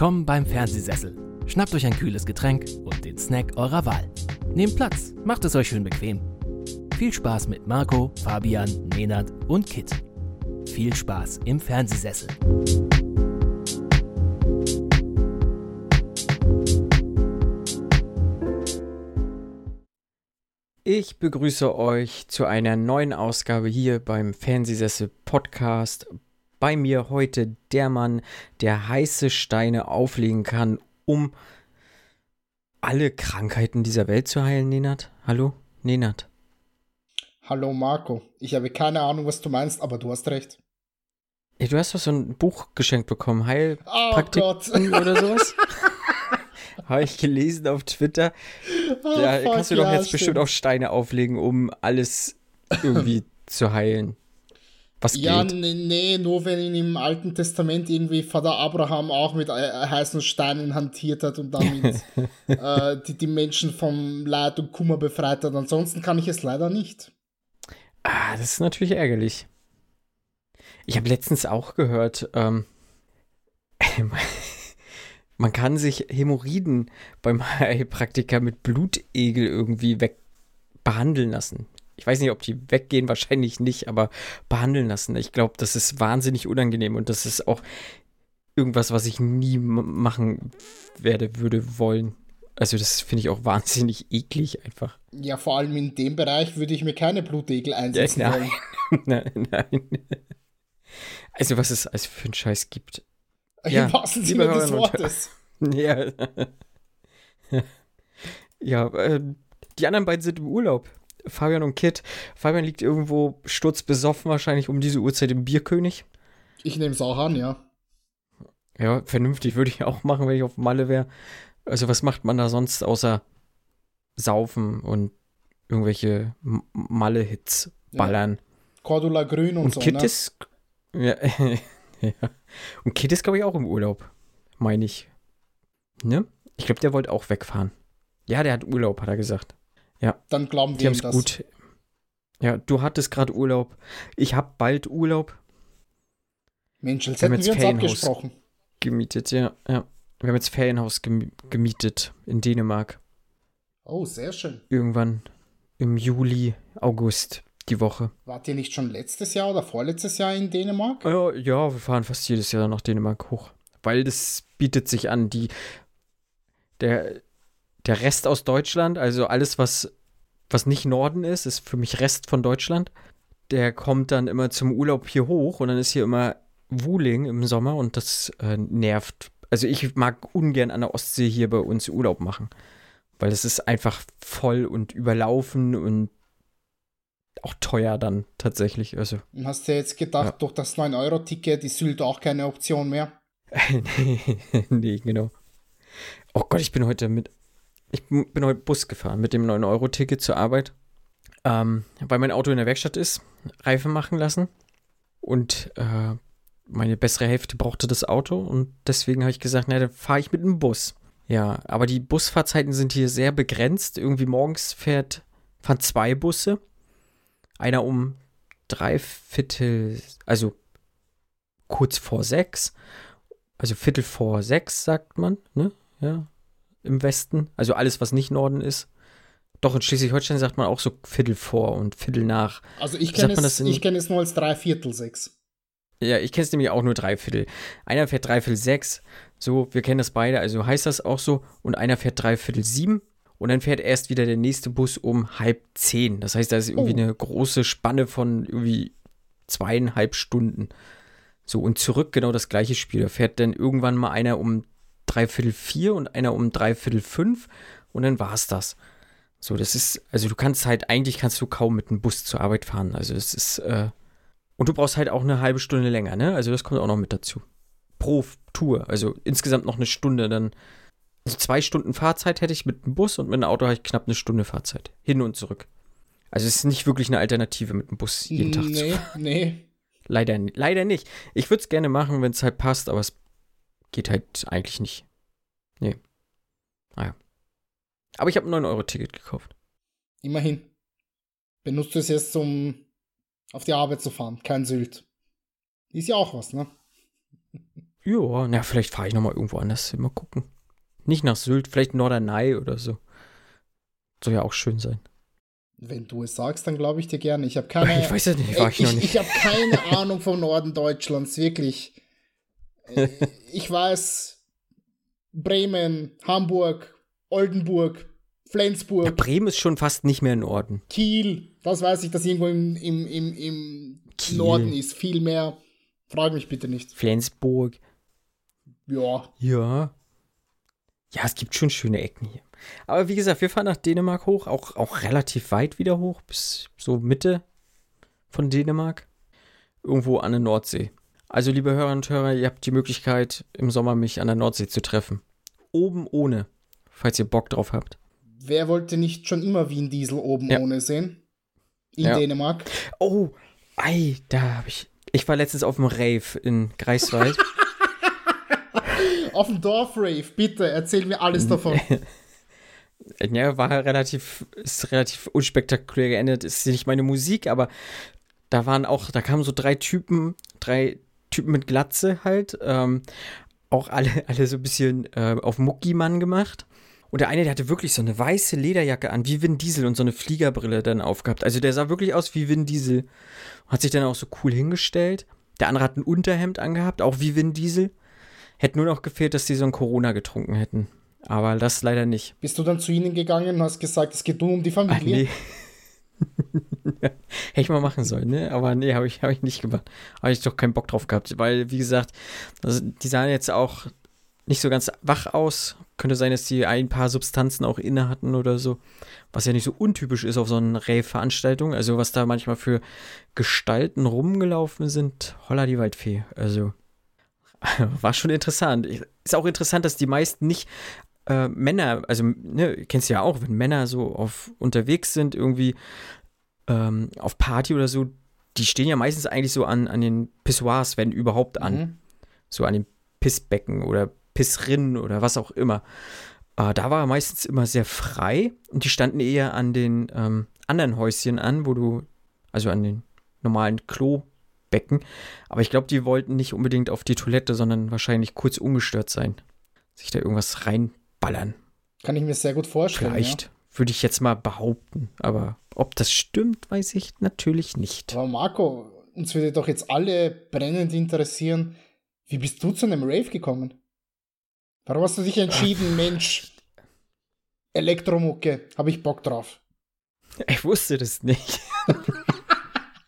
Willkommen beim Fernsehsessel. Schnappt euch ein kühles Getränk und den Snack eurer Wahl. Nehmt Platz, macht es euch schön bequem. Viel Spaß mit Marco, Fabian, Nenad und Kit. Viel Spaß im Fernsehsessel. Ich begrüße euch zu einer neuen Ausgabe hier beim Fernsehsessel Podcast. Bei mir heute der Mann, der heiße Steine auflegen kann, um alle Krankheiten dieser Welt zu heilen, Nenat. Hallo, Nenat. Hallo Marco. Ich habe keine Ahnung, was du meinst, aber du hast recht. Ja, du hast doch so ein Buch geschenkt bekommen, Oh Heilpraktiken oder sowas. Habe ich gelesen auf Twitter. Oh, Da fuck, kannst du doch ja, jetzt bestimmt stimmt. auch Steine auflegen, um alles irgendwie zu heilen. Was Ja, geht. nee, nee, nur wenn im Alten Testament irgendwie Vater Abraham auch mit äh, heißen Steinen hantiert hat und damit äh, die, die Menschen vom Leid und Kummer befreit hat. Ansonsten kann ich es leider nicht. Ah, das ist natürlich ärgerlich. Ich habe letztens auch gehört, ähm, man kann sich Hämorrhoiden beim Heilpraktiker mit Blutegel irgendwie weg behandeln lassen. Ich weiß nicht, ob die weggehen, wahrscheinlich nicht, aber behandeln lassen. Ich glaube, das ist wahnsinnig unangenehm und das ist auch irgendwas, was ich nie machen werde, würde wollen. Also das finde ich auch wahnsinnig eklig einfach. Ja, vor allem in dem Bereich würde ich mir keine Blutegel einsetzen Ja, wollen. nein, nein. Also was es als für einen Scheiß gibt. Im Ja, wahrsten Sinne des Wortes. Ja. ja, äh, die anderen beiden sind im Urlaub. Fabian und Kit. Fabian liegt irgendwo sturzbesoffen wahrscheinlich um diese Uhrzeit im Bierkönig. Ich nehme es auch an, ja. Ja, vernünftig würde ich auch machen, wenn ich auf Malle wäre. Also was macht man da sonst außer saufen und irgendwelche Malle-Hits ballern? Cordula Grün und, Und so, Kit ne? ist. Ja, ja. Und Kit ist, glaube ich, auch im Urlaub. Meine ich. Ne? Ich glaube, der wollte auch wegfahren. Ja, der hat Urlaub, hat er gesagt. Dann glauben Die wir haben ihm das. gut. Ja, du hattest gerade Urlaub. Ich habe bald Urlaub Mensch, als Wir haben hätten jetzt wir uns Ferienhaus. abgesprochen. gemietet, ja. ja. Wir haben jetzt Ferienhaus gem gemietet in Dänemark. Oh, sehr schön. Irgendwann im Juli, August die Woche. Wart ihr nicht schon letztes Jahr oder vorletztes Jahr in Dänemark? Ja, ja, wir fahren fast jedes Jahr nach Dänemark hoch. Weil das bietet sich an. Die, der, der Rest aus Deutschland, also alles, was, was nicht Norden ist, ist für mich Rest von Deutschland. Der kommt dann immer zum Urlaub hier hoch und dann ist hier immer Wuling im Sommer und das äh, nervt. Also ich mag ungern an der Ostsee hier bei uns Urlaub machen. Weil es ist einfach voll und überlaufen und auch teuer dann tatsächlich. Also hast du jetzt gedacht, Ja. durch das 9-Euro-Ticket ist Sylt auch keine Option mehr? nee, genau. Oh Gott, ich bin heute mit. Ich bin heute Bus gefahren mit dem 9-Euro-Ticket zur Arbeit. Ähm, weil mein Auto in der Werkstatt ist, Reifen machen lassen. Und äh, meine bessere Hälfte brauchte das Auto und deswegen habe ich gesagt, na, dann fahre ich mit dem Bus. Ja, aber die Busfahrzeiten sind hier sehr begrenzt. Irgendwie morgens fährt, fahren zwei Busse. Einer um drei Viertel, also kurz vor sechs also Viertel vor sechs, sagt man, ne? Ja, im Westen. Also alles, was nicht Norden ist. Doch, in Schleswig-Holstein sagt man auch so Viertel vor und Viertel nach. Also ich kenne es, ich kenn es nur als Dreiviertel sechs. Ja, ich kenne es nämlich auch nur Dreiviertel. Einer fährt Dreiviertel sechs, so, wir kennen das beide, also heißt das auch so. Und einer fährt Dreiviertel sieben und dann fährt erst wieder der nächste Bus um halb zehn. Das heißt, da ist irgendwie Oh. eine große Spanne von irgendwie zweieinhalb Stunden. So, und zurück genau das gleiche Spiel. Da fährt dann irgendwann mal einer um dreiviertel vier und einer um dreiviertel fünf und dann war's das. So, das ist, also du kannst halt, eigentlich kannst du kaum mit einem Bus zur Arbeit fahren. Also es ist, äh, und du brauchst halt auch eine halbe Stunde länger, ne? Also das kommt auch noch mit dazu. Pro Tour. Also insgesamt noch eine Stunde dann. Also zwei Stunden Fahrzeit hätte ich mit dem Bus und mit dem Auto habe ich knapp eine Stunde Fahrzeit. Hin und zurück. Also es ist nicht wirklich eine Alternative, mit dem Bus jeden Tag zu Nee, fahren. nee. Leider, leider nicht. Ich würde es gerne machen, wenn es halt passt, aber es geht halt eigentlich nicht. Nee. Naja. Aber ich habe ein 9-Euro-Ticket gekauft. Immerhin. Benutzt du es jetzt, um auf die Arbeit zu fahren, kein Sylt. Ist ja auch was, ne? Ja, na, vielleicht fahre ich nochmal irgendwo anders. Mal gucken. Nicht nach Sylt, vielleicht Norderney oder so. Soll ja auch schön sein. Wenn du es sagst, dann glaube ich dir gerne. Ich habe keine. Ich weiß ja nicht, war ich, ich noch nicht. Ich habe keine Ahnung vom Norden Deutschlands, wirklich. Äh, ich weiß Bremen, Hamburg, Oldenburg, Flensburg. Ja, Bremen ist schon fast nicht mehr in Norden. Kiel, das weiß ich, dass irgendwo im, im, im, im Norden ist. Viel mehr. Frag mich bitte nicht. Flensburg. Ja. Ja. Ja, es gibt schon schöne Ecken hier. Aber wie gesagt, wir fahren nach Dänemark hoch, auch, auch relativ weit wieder hoch, bis so Mitte von Dänemark. Irgendwo an der Nordsee. Also, liebe Hörer und Hörer, ihr habt die Möglichkeit, im Sommer mich an der Nordsee zu treffen. Oben ohne, falls ihr Bock drauf habt. Wer wollte nicht schon immer Wien Diesel oben Ja. ohne sehen? In Ja. Dänemark. Oh, ei, da habe ich. Ich war letztens auf dem Rave in Greifswald. Auf dem Dorfrave, bitte, erzähl mir alles davon. ja, war relativ, ist relativ unspektakulär geendet. Ist nicht meine Musik, aber da waren auch, da kamen so drei Typen, drei Typen mit Glatze halt, ähm, auch alle, alle so ein bisschen äh, auf Muckimann gemacht. Und der eine, der hatte wirklich so eine weiße Lederjacke an, wie Vin Diesel und so eine Fliegerbrille dann aufgehabt. Also der sah wirklich aus wie Vin Diesel. Hat sich dann auch so cool hingestellt. Der andere hat ein Unterhemd angehabt, auch wie Vin Diesel. Hätte nur noch gefehlt, dass die so ein Corona getrunken hätten. Aber das leider nicht. Bist du dann zu ihnen gegangen und hast gesagt, es geht nur um die Ach, Familie? nee. Hätte ich mal machen sollen, ne? Aber nee, habe ich, hab ich nicht gemacht. Habe ich doch keinen Bock drauf gehabt, weil, wie gesagt, das, die sahen jetzt auch nicht so ganz wach aus. Könnte sein, dass die ein paar Substanzen auch inne hatten oder so. Was ja nicht so untypisch ist auf so einer Rave-Veranstaltung. Also, was da manchmal für Gestalten rumgelaufen sind. Holla die Waldfee. Also, war schon interessant. Ist auch interessant, dass die meisten nicht äh, Männer, also ne, kennst du ja auch, wenn Männer so auf unterwegs sind, irgendwie ähm, auf Party oder so, die stehen ja meistens eigentlich so an, an den Pissoirs, wenn überhaupt an. Mhm. So an den Pissbecken oder Pissrinnen oder was auch immer. Äh, da war er meistens immer sehr frei und die standen eher an den ähm, anderen Häuschen an, wo du, also an den normalen Klobecken. Aber ich glaube, die wollten nicht unbedingt auf die Toilette, sondern wahrscheinlich kurz ungestört sein. Sich da irgendwas reinballern. Kann ich mir sehr gut vorstellen. Vielleicht. Würde ich jetzt mal behaupten. Aber ob das stimmt, weiß ich natürlich nicht. Ja. Aber Marco, uns würde doch jetzt alle brennend interessieren, wie bist du zu einem Rave gekommen? Warum hast du dich entschieden, Mensch, Elektromucke, habe ich Bock drauf? Ich wusste das nicht.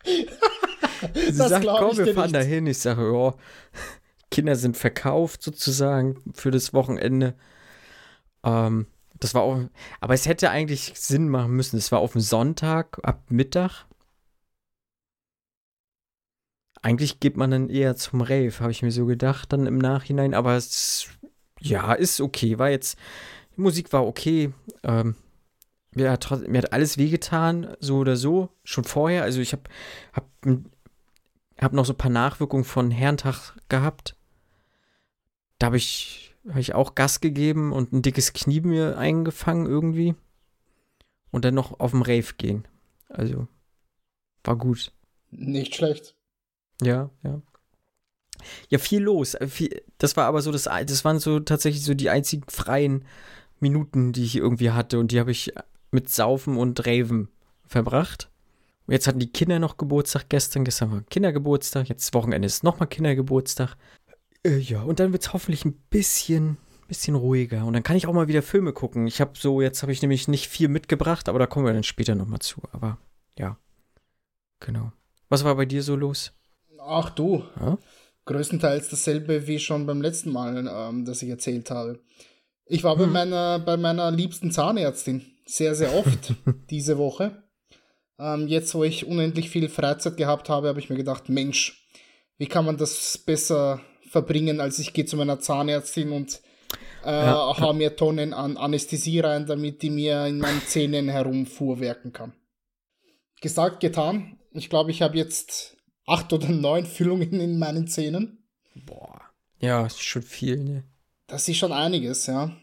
Sie Das sagt, komm, ich wir fahren nicht. dahin. Ich sage, ja, Kinder sind verkauft sozusagen für das Wochenende. Ähm, das war auch, aber es hätte eigentlich Sinn machen müssen. Es war auf dem Sonntag ab Mittag. Eigentlich geht man dann eher zum Rave, habe ich mir so gedacht, dann im Nachhinein. Aber es, ja, ist okay. War jetzt, die Musik war okay. Ähm, mir, hat, mir hat alles wehgetan, so oder so, schon vorher. Also ich habe hab, hab noch so ein paar Nachwirkungen von Herrentag gehabt. Da habe ich, hab ich auch Gas gegeben und ein dickes Knie mir eingefangen irgendwie. Und dann noch auf dem Rave gehen. Also, war gut. Nicht schlecht. Ja, ja. Ja, viel los. Äh, das war aber so, das, das waren so tatsächlich so die einzigen freien Minuten, die ich irgendwie hatte. Und die habe ich mit Saufen und Raven verbracht. Und jetzt hatten die Kinder noch Geburtstag gestern. Gestern war Kindergeburtstag. Jetzt Wochenende ist nochmal Kindergeburtstag. Äh, ja, und dann wird es hoffentlich ein bisschen, bisschen ruhiger. Und dann kann ich auch mal wieder Filme gucken. Ich habe so, jetzt habe ich nämlich nicht viel mitgebracht, aber da kommen wir dann später nochmal zu. Aber ja, genau. Was war bei dir so los? Ach du, Ja? größtenteils dasselbe wie schon beim letzten Mal, ähm, das ich erzählt habe. Ich war bei, Hm. meiner, bei meiner liebsten Zahnärztin sehr, sehr oft diese Woche. Ähm, jetzt, wo ich unendlich viel Freizeit gehabt habe, habe ich mir gedacht, Mensch, wie kann man das besser verbringen, als ich gehe zu meiner Zahnärztin und äh, Ja. hau mir Tonnen an Anästhesie rein, damit die mir in meinen Zähnen herumfuhrwerken kann. Gesagt, getan. Ich glaube, ich habe jetzt acht oder neun Füllungen in meinen Zähnen. Boah. Ja, ist schon viel, ne? Das ist schon einiges, ja.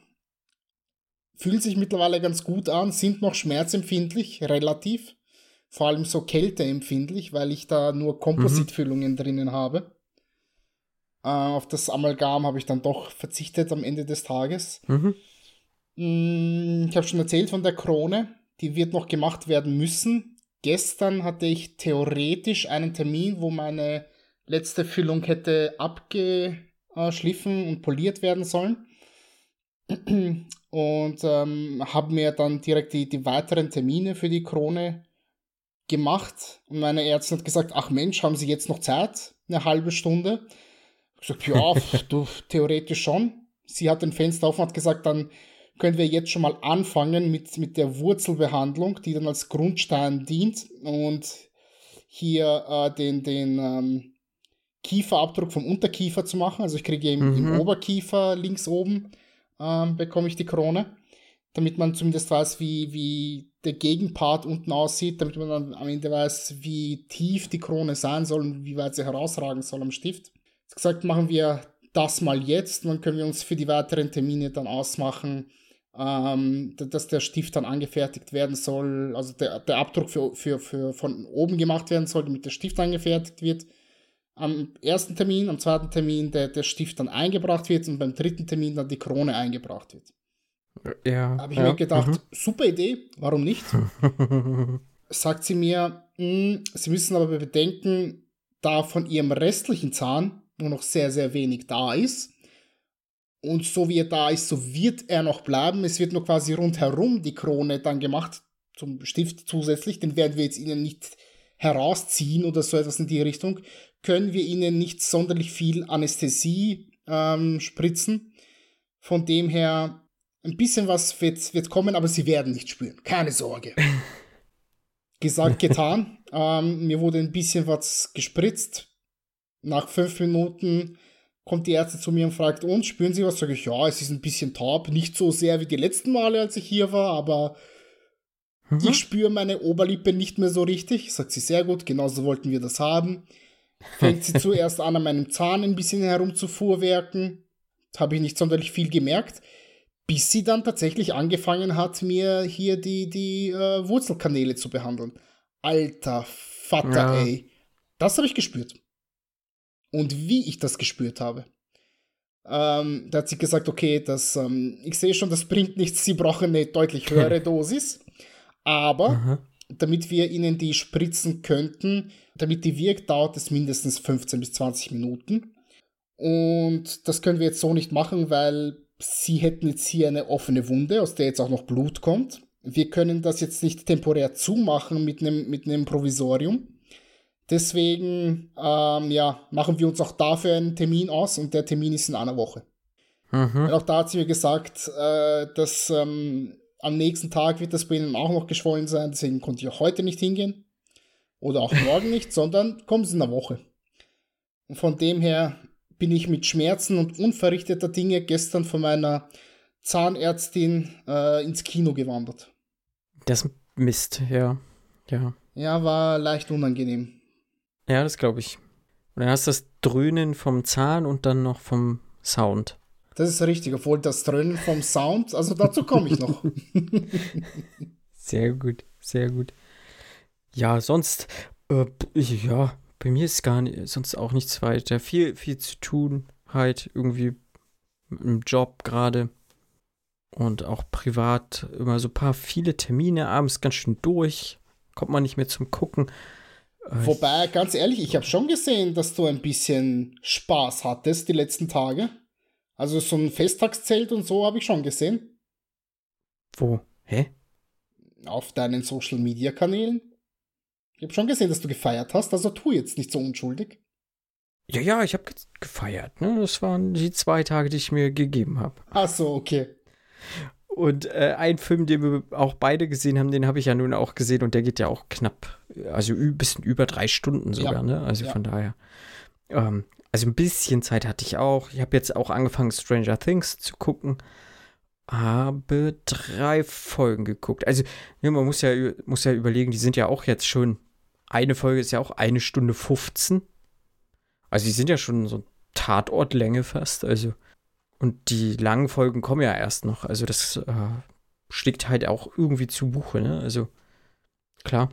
Fühlt sich mittlerweile ganz gut an, sind noch schmerzempfindlich, relativ. Vor allem so kälteempfindlich, weil ich da nur Kompositfüllungen drinnen habe. Äh, auf das Amalgam habe ich dann doch verzichtet am Ende des Tages. Mhm. Mm, ich habe schon erzählt von der Krone. Die wird noch gemacht werden müssen. Gestern hatte ich theoretisch einen Termin, wo meine letzte Füllung hätte abgeschliffen und poliert werden sollen. Und ähm, habe mir dann direkt die, die weiteren Termine für die Krone gemacht. Und meine Ärztin hat gesagt, ach Mensch, haben Sie jetzt noch Zeit? Eine halbe Stunde? Ich gesagt, ja, du, theoretisch schon. Sie hat ein Fenster offen, hat gesagt, dann können wir jetzt schon mal anfangen mit, mit der Wurzelbehandlung, die dann als Grundstein dient und hier äh, den, den ähm, Kieferabdruck vom Unterkiefer zu machen. Also ich kriege im, mhm. im Oberkiefer links oben ähm, bekomme ich die Krone, damit man zumindest weiß, wie, wie der Gegenpart unten aussieht, damit man dann am Ende weiß, wie tief die Krone sein soll und wie weit sie herausragen soll am Stift. Gesagt, machen wir das mal jetzt, dann können wir uns für die weiteren Termine dann ausmachen, ähm, dass der Stift dann angefertigt werden soll, also der, der Abdruck für, für, für von oben gemacht werden soll, damit der Stift angefertigt wird. Am ersten Termin, am zweiten Termin der, der Stift dann eingebracht wird und beim dritten Termin dann die Krone eingebracht wird. Ja. Habe ich ja, mir gedacht, mhm. super Idee, warum nicht? Sagt sie mir, mh, hm, sie müssen aber bedenken, da von ihrem restlichen Zahn nur noch sehr, sehr wenig da ist, und so wie er da ist, so wird er noch bleiben. Es wird nur quasi rundherum die Krone dann gemacht, zum Stift zusätzlich. Den werden wir jetzt Ihnen nicht herausziehen oder so etwas in die Richtung. Können wir Ihnen nicht sonderlich viel Anästhesie ähm, spritzen. Von dem her, ein bisschen was wird, wird kommen, aber Sie werden nicht spüren. Keine Sorge. Gesagt, getan. ähm, mir wurde ein bisschen was gespritzt. Nach fünf Minuten kommt die Ärzte zu mir und fragt, und spüren Sie was? Sage ich, ja, es ist ein bisschen taub. Nicht so sehr wie die letzten Male, als ich hier war, aber mhm. ich spüre meine Oberlippe nicht mehr so richtig. Sagt sie, sehr gut, genauso wollten wir das haben. Fängt sie zuerst an, an meinem Zahn ein bisschen herumzufuhrwerken. Habe ich nicht sonderlich viel gemerkt. Bis sie dann tatsächlich angefangen hat, mir hier die, die äh, Wurzelkanäle zu behandeln. Alter Vater, ja. ey. Das habe ich gespürt und wie ich das gespürt habe. Ähm, da hat sie gesagt, okay, das, ähm, ich sehe schon, das bringt nichts, sie brauchen eine deutlich höhere Dosis. Aber Aha. damit wir ihnen die spritzen könnten, damit die wirkt, dauert es mindestens 15 bis 20 Minuten. Und das können wir jetzt so nicht machen, weil sie hätten jetzt hier eine offene Wunde, aus der jetzt auch noch Blut kommt. Wir können das jetzt nicht temporär zumachen mit einem, mit einem Provisorium. Deswegen, ähm, ja, machen wir uns auch dafür einen Termin aus und der Termin ist in einer Woche. Mhm. Und auch da hat sie mir gesagt, äh, dass ähm, am nächsten Tag wird das bei ihnen auch noch geschwollen sein, deswegen konnte ich auch heute nicht hingehen. Oder auch morgen nicht, sondern kommen sie in einer Woche. Und von dem her bin ich mit Schmerzen und unverrichteter Dinge gestern von meiner Zahnärztin äh, ins Kino gewandert. Das Mist, ja. Ja. Ja, war leicht unangenehm. Ja, das glaube ich. Und dann hast du das Dröhnen vom Zahn und dann noch vom Sound. Das ist richtig, obwohl das Dröhnen vom Sound, also dazu komme ich noch. sehr gut, sehr gut. Ja, sonst, äh, ja, bei mir ist gar nicht, sonst auch nichts weiter. Viel, viel zu tun, halt irgendwie im Job gerade und auch privat immer so ein paar viele Termine, abends ganz schön durch, kommt man nicht mehr zum Gucken. Wobei, ganz ehrlich, ich habe schon gesehen, dass du ein bisschen Spaß hattest die letzten Tage. Also so ein Festtagszelt und so habe ich schon gesehen. Wo? Hä? Auf deinen Social Media Kanälen. Ich habe schon gesehen, dass du gefeiert hast, also tu jetzt nicht so unschuldig. Ja, ja, ich habe gefeiert. Ne? Das waren die zwei Tage, die ich mir gegeben habe. Ach so, okay. Und äh, ein Film, den wir auch beide gesehen haben, den habe ich ja nun auch gesehen und der geht ja auch knapp, also ein bisschen über drei Stunden sogar, ja. ne? Also ja. von daher. Ähm, also ein bisschen Zeit hatte ich auch. Ich habe jetzt auch angefangen, Stranger Things zu gucken. Habe drei Folgen geguckt. Also, ja, man muss ja, muss ja überlegen, die sind ja auch jetzt schon. Eine Folge ist ja auch eine Stunde 15. Also, die sind ja schon so Tatortlänge fast. Also, und die langen Folgen kommen ja erst noch. Also das äh, schlägt halt auch irgendwie zu Buche, ne? Also klar.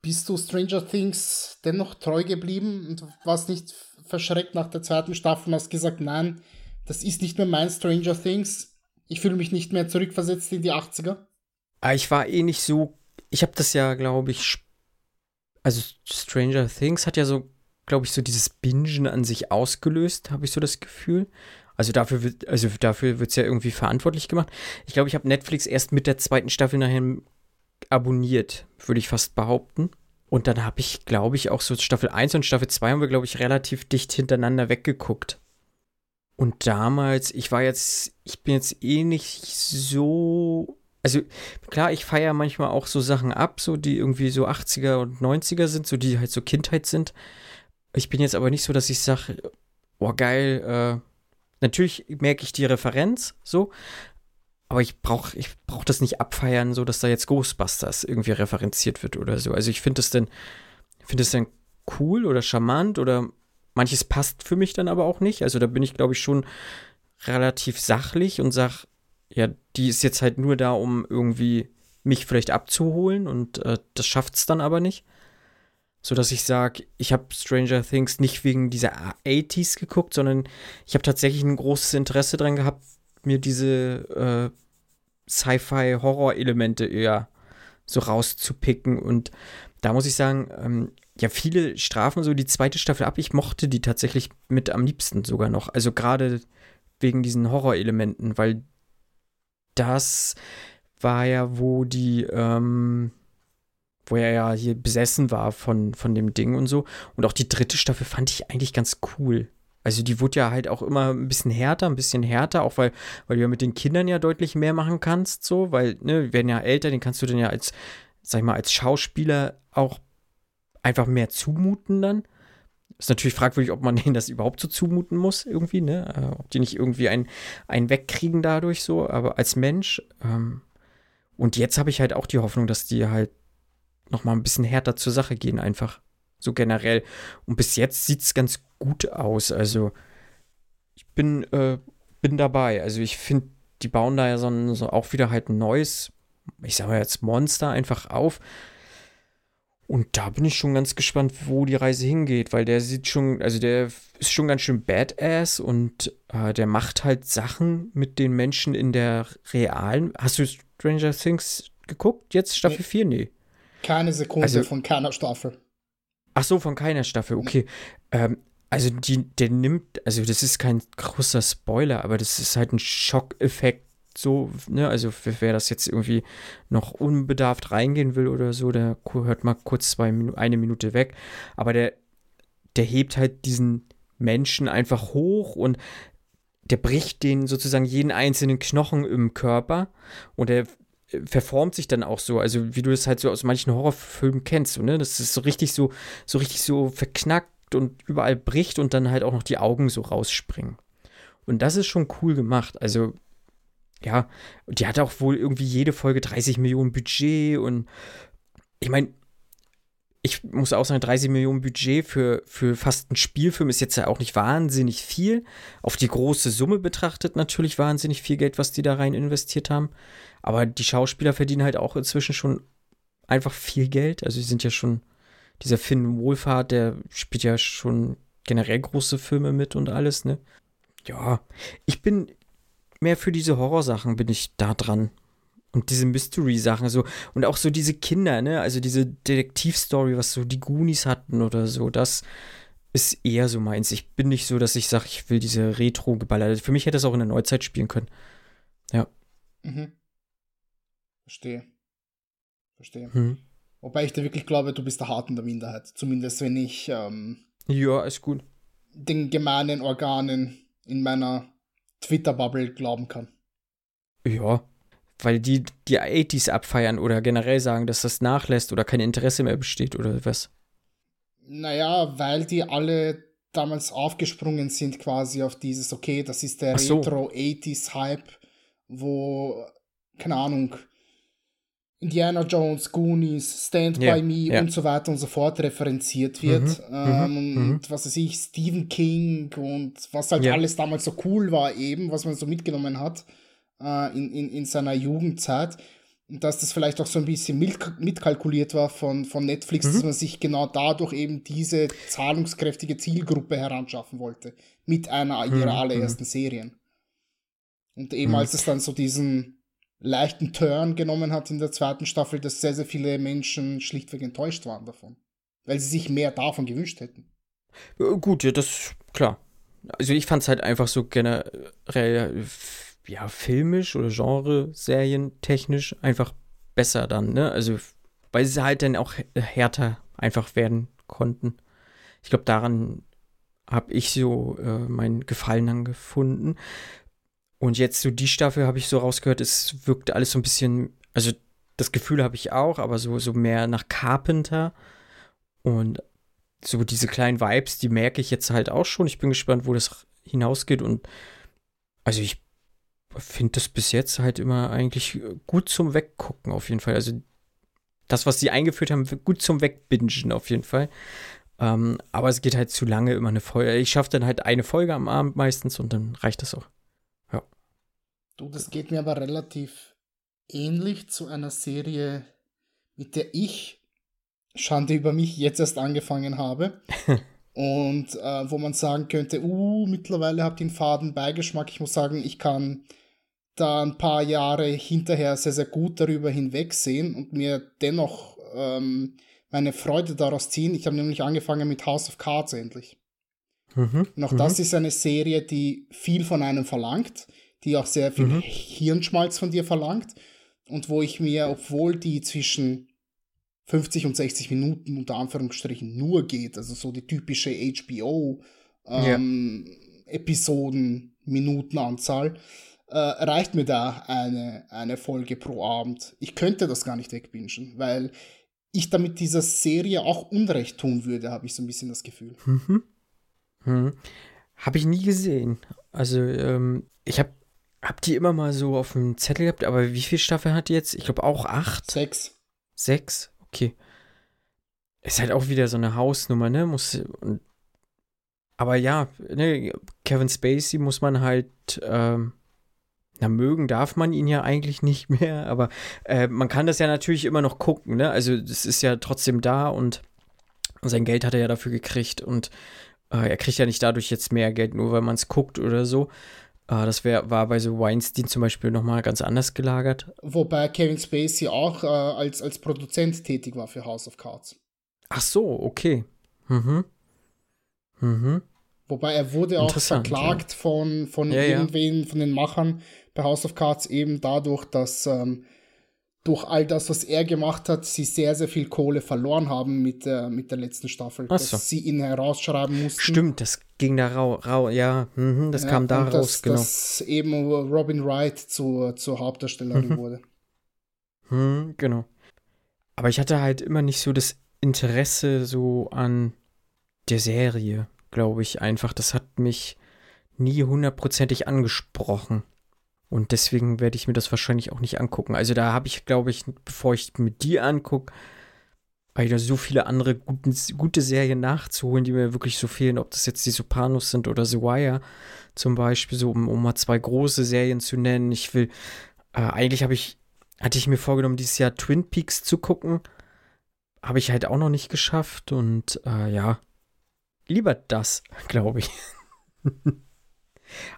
Bist du Stranger Things dennoch treu geblieben und warst nicht verschreckt nach der zweiten Staffel und hast gesagt, nein, das ist nicht mehr mein Stranger Things. Ich fühle mich nicht mehr zurückversetzt in die 80er. Ah, ich war eh nicht so. Ich habe das ja, glaube ich. Also Stranger Things hat ja so, glaube ich, so dieses Bingen an sich ausgelöst, habe ich so das Gefühl. Also dafür wird, also dafür wird es ja irgendwie verantwortlich gemacht. Ich glaube, ich habe Netflix erst mit der zweiten Staffel nachher abonniert, würde ich fast behaupten. Und dann habe ich, glaube ich, auch so Staffel 1 und Staffel 2 haben wir, glaube ich, relativ dicht hintereinander weggeguckt. Und damals, ich war jetzt, ich bin jetzt eh nicht so. Also klar, ich feiere manchmal auch so Sachen ab, so die irgendwie so 80er und 90er sind, so die halt so Kindheit sind. Ich bin jetzt aber nicht so, dass ich sage, oh geil, äh, natürlich merke ich die Referenz so, aber ich brauche ich brauch das nicht abfeiern, so dass da jetzt Ghostbusters irgendwie referenziert wird oder so. Also ich finde es denn, finde es denn cool oder charmant oder manches passt für mich dann aber auch nicht. Also da bin ich, glaube ich, schon relativ sachlich und sag, ja, die ist jetzt halt nur da, um irgendwie mich vielleicht abzuholen und äh, das schafft es dann aber nicht. So dass ich sage, ich habe Stranger Things nicht wegen dieser 80s geguckt, sondern ich habe tatsächlich ein großes Interesse dran gehabt, mir diese äh, Sci-Fi-Horror-Elemente eher so rauszupicken. Und da muss ich sagen, ähm, ja, viele strafen so die zweite Staffel ab. Ich mochte die tatsächlich mit am liebsten sogar noch. Also gerade wegen diesen Horrorelementen, weil das war ja, wo die, ähm, wo er ja hier besessen war von, von dem Ding und so. Und auch die dritte Staffel fand ich eigentlich ganz cool. Also die wurde ja halt auch immer ein bisschen härter, ein bisschen härter, auch weil, weil du ja mit den Kindern ja deutlich mehr machen kannst, so, weil, ne, die werden ja älter, den kannst du dann ja als, sag ich mal, als Schauspieler auch einfach mehr zumuten dann. Ist natürlich fragwürdig, ob man denen das überhaupt so zumuten muss, irgendwie, ne? Äh, ob die nicht irgendwie einen, einen wegkriegen dadurch so, aber als Mensch. Ähm, und jetzt habe ich halt auch die Hoffnung, dass die halt nochmal ein bisschen härter zur Sache gehen, einfach. So generell. Und bis jetzt sieht es ganz gut aus. Also, ich bin, äh, bin dabei. Also, ich finde, die bauen da ja so, so auch wieder halt ein neues, ich sage mal jetzt Monster einfach auf. Und da bin ich schon ganz gespannt, wo die Reise hingeht, weil der sieht schon, also der ist schon ganz schön badass und äh, der macht halt Sachen mit den Menschen in der realen. Hast du Stranger Things geguckt? Jetzt Staffel nee. 4? Nee. Keine Sekunde also, von keiner Staffel. Ach so, von keiner Staffel, okay. Ähm, also die, der nimmt, also das ist kein großer Spoiler, aber das ist halt ein Schockeffekt so, ne, also wer das jetzt irgendwie noch unbedarft reingehen will oder so, der hört mal kurz zwei Minu eine Minute weg. Aber der, der hebt halt diesen Menschen einfach hoch und der bricht den sozusagen jeden einzelnen Knochen im Körper und er verformt sich dann auch so, also wie du das halt so aus manchen Horrorfilmen kennst, so, ne? Das ist so richtig so, so richtig so verknackt und überall bricht und dann halt auch noch die Augen so rausspringen. Und das ist schon cool gemacht. Also ja, die hat auch wohl irgendwie jede Folge 30 Millionen Budget und ich meine, ich muss auch sagen, 30 Millionen Budget für, für fast einen Spielfilm ist jetzt ja auch nicht wahnsinnig viel. Auf die große Summe betrachtet natürlich wahnsinnig viel Geld, was die da rein investiert haben. Aber die Schauspieler verdienen halt auch inzwischen schon einfach viel Geld. Also sie sind ja schon, dieser Finn Wohlfahrt, der spielt ja schon generell große Filme mit und alles, ne? Ja, ich bin, mehr für diese Horrorsachen bin ich da dran. Und diese Mystery-Sachen so. Und auch so diese Kinder, ne? Also diese Detektivstory, was so die Goonies hatten oder so. Das ist eher so meins. Ich bin nicht so, dass ich sage, ich will diese Retro-Geballer. Für mich hätte es auch in der Neuzeit spielen können. Ja. Mhm. Verstehe. Verstehe. Mhm. Wobei ich dir wirklich glaube, du bist der Hart in der Minderheit. Zumindest wenn ich ähm, ja, ist gut. den gemeinen Organen in meiner Twitter-Bubble glauben kann. Ja, weil die die 80s abfeiern oder generell sagen, dass das nachlässt oder kein Interesse mehr besteht oder was? Naja, weil die alle damals aufgesprungen sind quasi auf dieses, okay, das ist der so. Retro-80s-Hype, wo, keine Ahnung, Indiana Jones, Goonies, Stand yeah, By Me yeah. und so weiter und so fort referenziert wird. Mhm, ähm, mhm, und mhm. was weiß ich, Stephen King und was halt yeah. alles damals so cool war, eben, was man so mitgenommen hat äh, in, in, in seiner Jugendzeit. Und dass das vielleicht auch so ein bisschen mitkalkuliert war von, von Netflix, mhm. dass man sich genau dadurch eben diese zahlungskräftige Zielgruppe heranschaffen wollte. Mit einer ihrer mhm. allerersten mhm. Serien. Und eben als es dann so diesen leichten Turn genommen hat in der zweiten Staffel, dass sehr, sehr viele Menschen schlichtweg enttäuscht waren davon. Weil sie sich mehr davon gewünscht hätten. Gut, ja, das klar. Also ich fand es halt einfach so generell, ja, filmisch oder Genre-Serien technisch einfach besser dann, ne? Also, weil sie halt dann auch härter einfach werden konnten. Ich glaube, daran habe ich so äh, meinen Gefallen dann gefunden. Und jetzt so die Staffel habe ich so rausgehört, es wirkt alles so ein bisschen, also das Gefühl habe ich auch, aber so, so mehr nach Carpenter. Und so diese kleinen Vibes, die merke ich jetzt halt auch schon. Ich bin gespannt, wo das hinausgeht. Und also ich finde das bis jetzt halt immer eigentlich gut zum Weggucken auf jeden Fall. Also das, was sie eingeführt haben, gut zum Wegbingen auf jeden Fall. Ähm, aber es geht halt zu lange immer eine Folge. Ich schaffe dann halt eine Folge am Abend meistens und dann reicht das auch. Ja. Du, das geht mir aber relativ ähnlich zu einer Serie, mit der ich Schande über mich jetzt erst angefangen habe. und äh, wo man sagen könnte, uh, mittlerweile habt ihr einen faden Beigeschmack. Ich muss sagen, ich kann da ein paar Jahre hinterher sehr, sehr gut darüber hinwegsehen und mir dennoch ähm, meine Freude daraus ziehen. Ich habe nämlich angefangen mit House of Cards endlich. Mhm, und auch mhm. das ist eine Serie, die viel von einem verlangt, die auch sehr viel mhm. Hirnschmalz von dir verlangt und wo ich mir, obwohl die zwischen 50 und 60 Minuten unter Anführungsstrichen nur geht, also so die typische HBO ähm, ja. Episoden, Minutenanzahl, äh, reicht mir da eine, eine Folge pro Abend. Ich könnte das gar nicht wegbingen, weil ich damit dieser Serie auch Unrecht tun würde, habe ich so ein bisschen das Gefühl. Mhm. Mhm. Habe ich nie gesehen. Also, ähm, ich habe hab die immer mal so auf dem Zettel gehabt, aber wie viele Staffeln hat die jetzt? Ich glaube auch acht. Sechs. Sechs? okay. Ist halt auch wieder so eine Hausnummer, ne? Muss. aber ja, ne, Kevin Spacey muss man halt. Ähm, na, mögen darf man ihn ja eigentlich nicht mehr, aber äh, man kann das ja natürlich immer noch gucken, ne? Also, das ist ja trotzdem da und sein Geld hat er ja dafür gekriegt und äh, er kriegt ja nicht dadurch jetzt mehr Geld, nur weil man es guckt oder so. Uh, das wär, war bei so Weinstein zum Beispiel nochmal ganz anders gelagert. Wobei Kevin Spacey auch äh, als, als Produzent tätig war für House of Cards. Ach so, okay. Mhm. Mhm. Wobei er wurde auch verklagt ja. von, von ja, irgendwen, ja. von den Machern bei House of Cards eben dadurch, dass ähm, durch all das, was er gemacht hat, sie sehr, sehr viel Kohle verloren haben mit, äh, mit der letzten Staffel. Ach so. Dass sie ihn herausschreiben mussten. Stimmt, das ging da raus, rau, ja, mhm, das ja, kam da raus, genau. Dass eben Robin Wright zu, zur Hauptdarstellerin mhm. wurde. Mhm, genau. Aber ich hatte halt immer nicht so das Interesse so an der Serie, glaube ich einfach. Das hat mich nie hundertprozentig angesprochen. Und deswegen werde ich mir das wahrscheinlich auch nicht angucken. Also da habe ich, glaube ich, bevor ich mit dir angucke, da so viele andere guten, gute Serien nachzuholen, die mir wirklich so fehlen, ob das jetzt die Sopranos sind oder The Wire zum Beispiel, so um, um mal zwei große Serien zu nennen. Ich will, äh, eigentlich habe ich, hatte ich mir vorgenommen, dieses Jahr Twin Peaks zu gucken. Habe ich halt auch noch nicht geschafft und äh, ja, lieber das, glaube ich.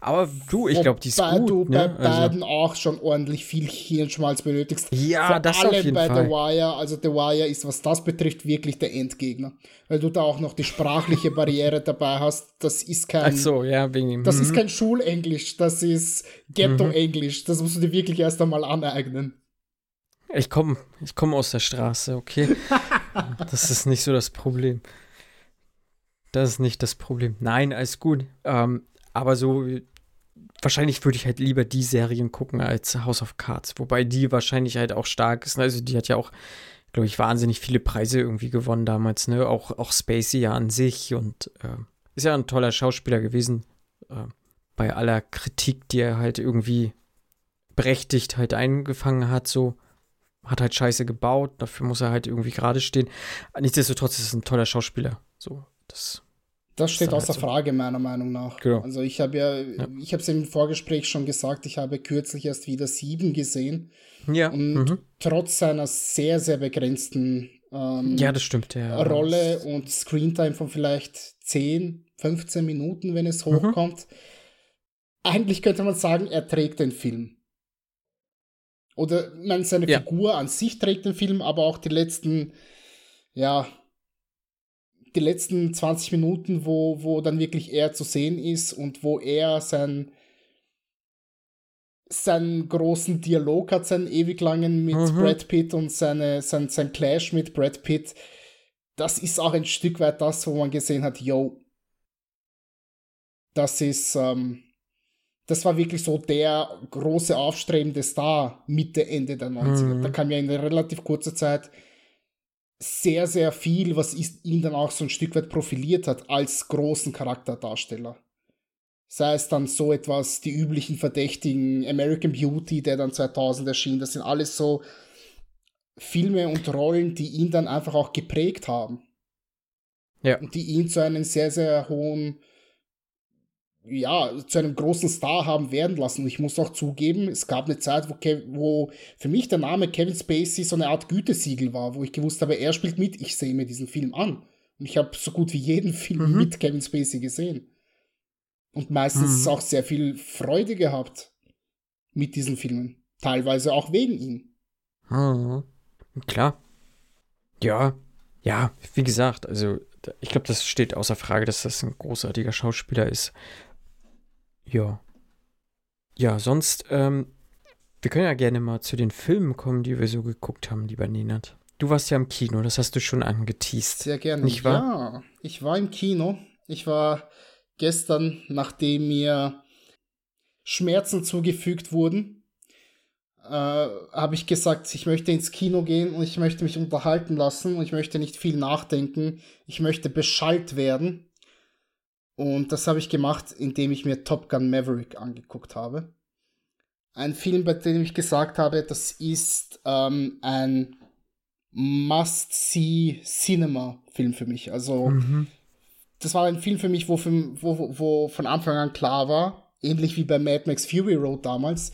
Aber du, ich glaube, die ist gut. du ne? bei also. beiden auch schon ordentlich viel Hirnschmalz benötigst. Ja, Vor das allem auf jeden bei Fall. The Wire. Also The Wire ist, was das betrifft, wirklich der Endgegner. Weil du da auch noch die sprachliche Barriere dabei hast. Das ist kein. Ach so, ja, wegen ihm. Das mhm. ist kein Schulenglisch, das ist Ghetto-Englisch. Das musst du dir wirklich erst einmal aneignen. Ich komme ich komm aus der Straße, okay? das ist nicht so das Problem. Das ist nicht das Problem. Nein, alles gut. Ähm, aber so, wahrscheinlich würde ich halt lieber die Serien gucken als House of Cards. Wobei die wahrscheinlich halt auch stark ist. Also die hat ja auch, glaube ich, wahnsinnig viele Preise irgendwie gewonnen damals. Ne? Auch, auch Spacey ja an sich und äh, ist ja ein toller Schauspieler gewesen. Äh, bei aller Kritik, die er halt irgendwie berechtigt halt eingefangen hat, so hat halt Scheiße gebaut, dafür muss er halt irgendwie gerade stehen. Nichtsdestotrotz ist es ein toller Schauspieler. So, das Das steht außer halt so. Frage, meiner Meinung nach. Genau. Also ich habe ja, Ja. ich habe es im Vorgespräch schon gesagt, ich habe kürzlich erst wieder sieben gesehen Ja. und Mhm. trotz seiner sehr, sehr begrenzten ähm, Ja, das stimmt, ja. Rolle und Screentime von vielleicht 10, 15 Minuten, wenn Mhm. es hochkommt. Eigentlich könnte man sagen, er trägt den Film. Oder meine, seine Ja. Figur an sich trägt den Film, aber auch die letzten, ja, die letzten 20 Minuten, wo, wo dann wirklich er zu sehen ist und wo er sein, seinen großen Dialog hat, seinen ewig langen mit Mhm. Brad Pitt und seine, sein, sein Clash mit Brad Pitt. Das ist auch ein Stück weit das, wo man gesehen hat, yo, das ist, ähm, das war wirklich so der große aufstrebende Star Mitte, Ende der 90er. Mhm. Da kam ja in relativ kurzer Zeit sehr, sehr viel, was ihn dann auch so ein Stück weit profiliert hat als großen Charakterdarsteller. Sei es dann so etwas, die üblichen Verdächtigen, American Beauty, der dann 2000 erschien, das sind alles so Filme und Rollen, die ihn dann einfach auch geprägt haben. Ja. Und die ihn zu einem sehr, sehr hohen, ja, zu einem großen Star haben werden lassen. Und ich muss auch zugeben, es gab eine Zeit, wo, Kev wo für mich der Name Kevin Spacey so eine Art Gütesiegel war, wo ich gewusst habe, er spielt mit, ich sehe mir diesen Film an. Und ich habe so gut wie jeden Film Mhm. mit Kevin Spacey gesehen. Und meistens Mhm. auch sehr viel Freude gehabt mit diesen Filmen. Teilweise auch wegen ihm. Mhm. Klar. Ja, ja, wie gesagt, also ich glaube, das steht außer Frage, dass das ein großartiger Schauspieler ist. Ja. Ja, sonst, ähm, wir können ja gerne mal zu den Filmen kommen, die wir so geguckt haben, lieber Nenad. Du warst ja im Kino, das hast du schon angeteased. Sehr gerne. Nicht wahr? Ja, ich war im Kino. Ich war gestern, nachdem mir Schmerzen zugefügt wurden, äh, habe ich gesagt, ich möchte ins Kino gehen und ich möchte mich unterhalten lassen und ich möchte nicht viel nachdenken. Ich möchte beschallt werden. Und das habe ich gemacht, indem ich mir Top Gun Maverick angeguckt habe. Ein Film, bei dem ich gesagt habe, das ist ähm, ein Must-See-Cinema-Film für mich. Also, Mhm. das war ein Film für mich, wo, für, wo, wo- von Anfang an klar war, ähnlich wie bei Mad Max Fury Road damals,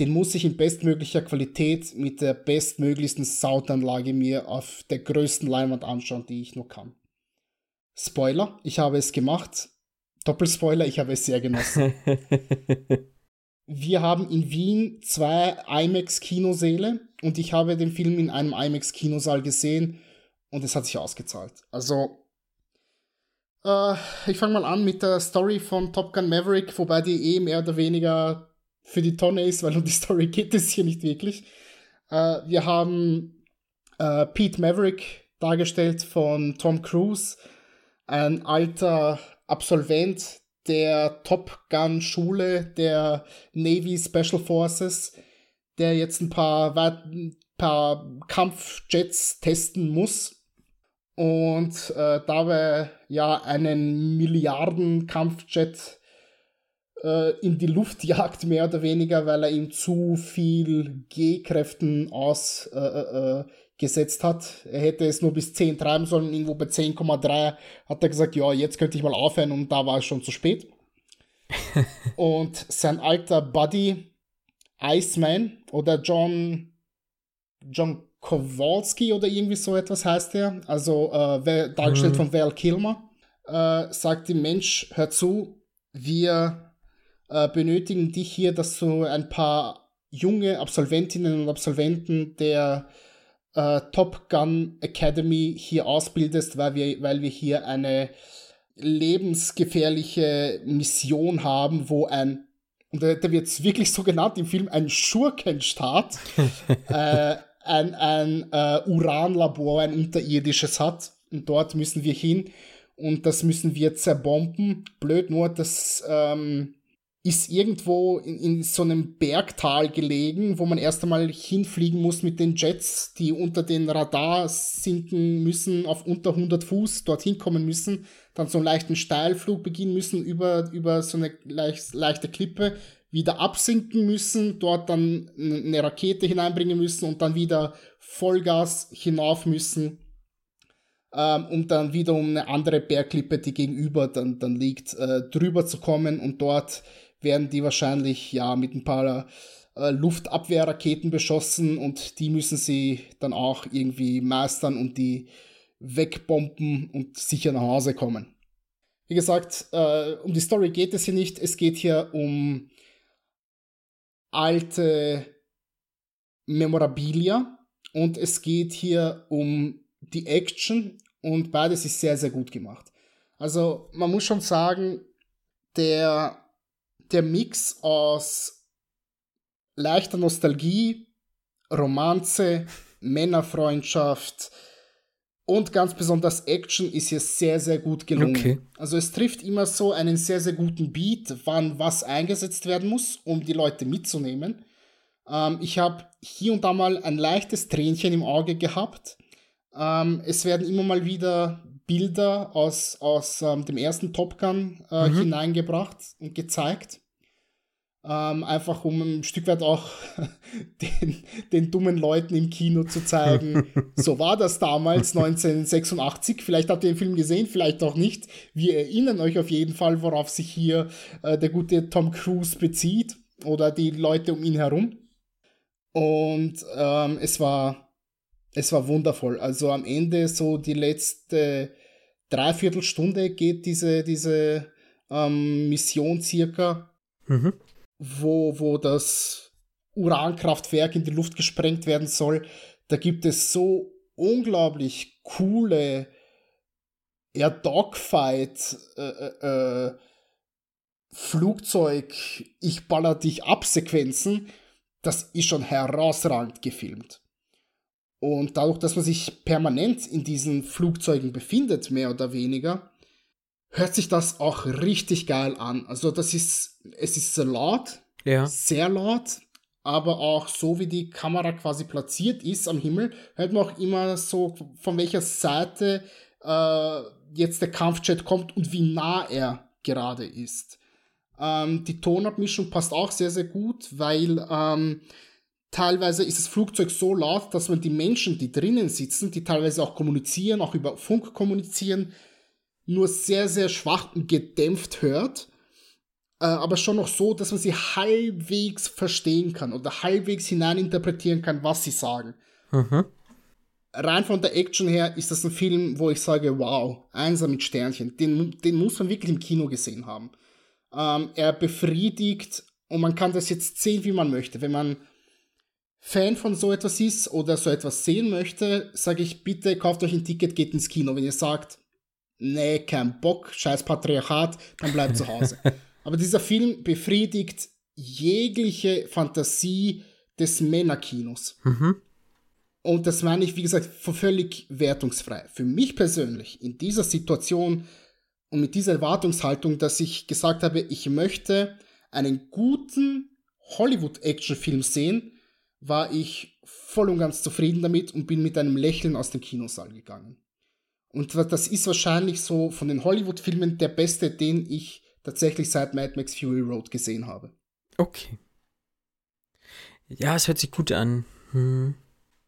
den muss ich in bestmöglicher Qualität mit der bestmöglichsten Soundanlage mir auf der größten Leinwand anschauen, die ich nur kann. Spoiler, ich habe es gemacht. Doppelspoiler, ich habe es sehr genossen. Wir haben in Wien zwei IMAX-Kinosäle und ich habe den Film in einem IMAX-Kinosaal gesehen und es hat sich ausgezahlt. Also, äh, ich fange mal an mit der Story von Top Gun Maverick, wobei die eh mehr oder weniger für die Tonne ist, weil um die Story geht es hier nicht wirklich. Äh, wir haben äh, Pete Maverick dargestellt von Tom Cruise, ein alter Absolvent der Top Gun Schule der Navy Special Forces, der jetzt ein paar, paar Kampfjets testen muss. Und äh, dabei ja einen Milliarden Kampfjet äh, in die Luft jagt, mehr oder weniger, weil er ihm zu viel G-Kräften ausgesetzt äh, äh, gesetzt hat. Er hätte es nur bis 10 treiben sollen, irgendwo bei 10,3 hat er gesagt, ja, jetzt könnte ich mal aufhören und da war es schon zu spät. und sein alter Buddy Iceman oder John John Kowalski oder irgendwie so etwas heißt er, also äh, dargestellt Mhm. von Val Kilmer, äh, sagt dem Mensch, hör zu, wir äh, benötigen dich hier, dass du ein paar junge Absolventinnen und Absolventen der äh, Top Gun Academy hier ausbildest, weil wir, weil wir hier eine lebensgefährliche Mission haben, wo ein, und da, da wird es wirklich so genannt im Film, ein Schurkenstaat äh, ein, ein äh, Uranlabor, ein unterirdisches hat. Und dort müssen wir hin und das müssen wir zerbomben. Blöd nur, das ähm, ist irgendwo in, in so einem Bergtal gelegen, wo man erst einmal hinfliegen muss mit den Jets, die unter den Radar sinken müssen, auf unter 100 Fuß dorthin kommen müssen, dann so einen leichten Steilflug beginnen müssen über, über so eine leicht, leichte Klippe, wieder absinken müssen, dort dann eine Rakete hineinbringen müssen und dann wieder Vollgas hinauf müssen ähm, um dann wiederum eine andere Bergklippe, die gegenüber dann, dann liegt, äh, drüber zu kommen und dort werden die wahrscheinlich ja mit ein paar äh, Luftabwehrraketen beschossen und die müssen sie dann auch irgendwie meistern und die wegbomben und sicher nach Hause kommen. Wie gesagt, äh, um die Story geht es hier nicht. Es geht hier um alte Memorabilia und es geht hier um die Action und beides ist sehr, sehr gut gemacht. Also man muss schon sagen, der, der Mix aus leichter Nostalgie, Romanze, Männerfreundschaft und ganz besonders Action ist hier sehr, sehr gut gelungen. Okay. Also es trifft immer so einen sehr, sehr guten Beat, wann was eingesetzt werden muss, um die Leute mitzunehmen. Ähm, ich habe hier und da mal ein leichtes Tränchen im Auge gehabt. Ähm, es werden immer mal wieder Bilder aus, aus ähm, dem ersten Top Gun äh, mhm. hineingebracht und gezeigt. Ähm, einfach um ein Stück weit auch den, den dummen Leuten im Kino zu zeigen, so war das damals 1986. Vielleicht habt ihr den Film gesehen, vielleicht auch nicht. Wir erinnern euch auf jeden Fall, worauf sich hier äh, der gute Tom Cruise bezieht oder die Leute um ihn herum. Und ähm, es war es war wundervoll. Also am Ende so die letzte Dreiviertelstunde geht diese, diese ähm, Mission circa, mhm. wo, wo das Urankraftwerk in die Luft gesprengt werden soll. Da gibt es so unglaublich coole ja, Dogfight, äh, äh, äh Flugzeug, ich baller dich ab Sequenzen das ist schon herausragend gefilmt. Und dadurch, dass man sich permanent in diesen Flugzeugen befindet, mehr oder weniger, hört sich das auch richtig geil an. Also das ist, es ist sehr laut, ja. sehr laut, aber auch so wie die Kamera quasi platziert ist am Himmel, hört man auch immer so, von welcher Seite äh, jetzt der Kampfjet kommt und wie nah er gerade ist. Ähm, die Tonabmischung passt auch sehr, sehr gut, weil ähm, teilweise ist das Flugzeug so laut, dass man die Menschen, die drinnen sitzen, die teilweise auch kommunizieren, auch über Funk kommunizieren, nur sehr, sehr schwach und gedämpft hört. Äh, aber schon noch so, dass man sie halbwegs verstehen kann oder halbwegs hineininterpretieren kann, was sie sagen. Mhm. Rein von der Action her ist das ein Film, wo ich sage, wow, einsam mit Sternchen. Den, den muss man wirklich im Kino gesehen haben. Ähm, er befriedigt und man kann das jetzt sehen, wie man möchte. Wenn man Fan von so etwas ist oder so etwas sehen möchte, sage ich bitte, kauft euch ein Ticket, geht ins Kino. Wenn ihr sagt, nee, kein Bock, scheiß Patriarchat, dann bleibt zu Hause. Aber dieser Film befriedigt jegliche Fantasie des Männerkinos. Mhm. Und das meine ich, wie gesagt, völlig wertungsfrei. Für mich persönlich in dieser Situation und mit dieser Erwartungshaltung, dass ich gesagt habe, ich möchte einen guten Hollywood-Actionfilm sehen, war ich voll und ganz zufrieden damit und bin mit einem Lächeln aus dem Kinosaal gegangen. Und das ist wahrscheinlich so von den Hollywood-Filmen der beste, den ich tatsächlich seit Mad Max Fury Road gesehen habe. Okay. Ja, es hört sich gut an. Hm.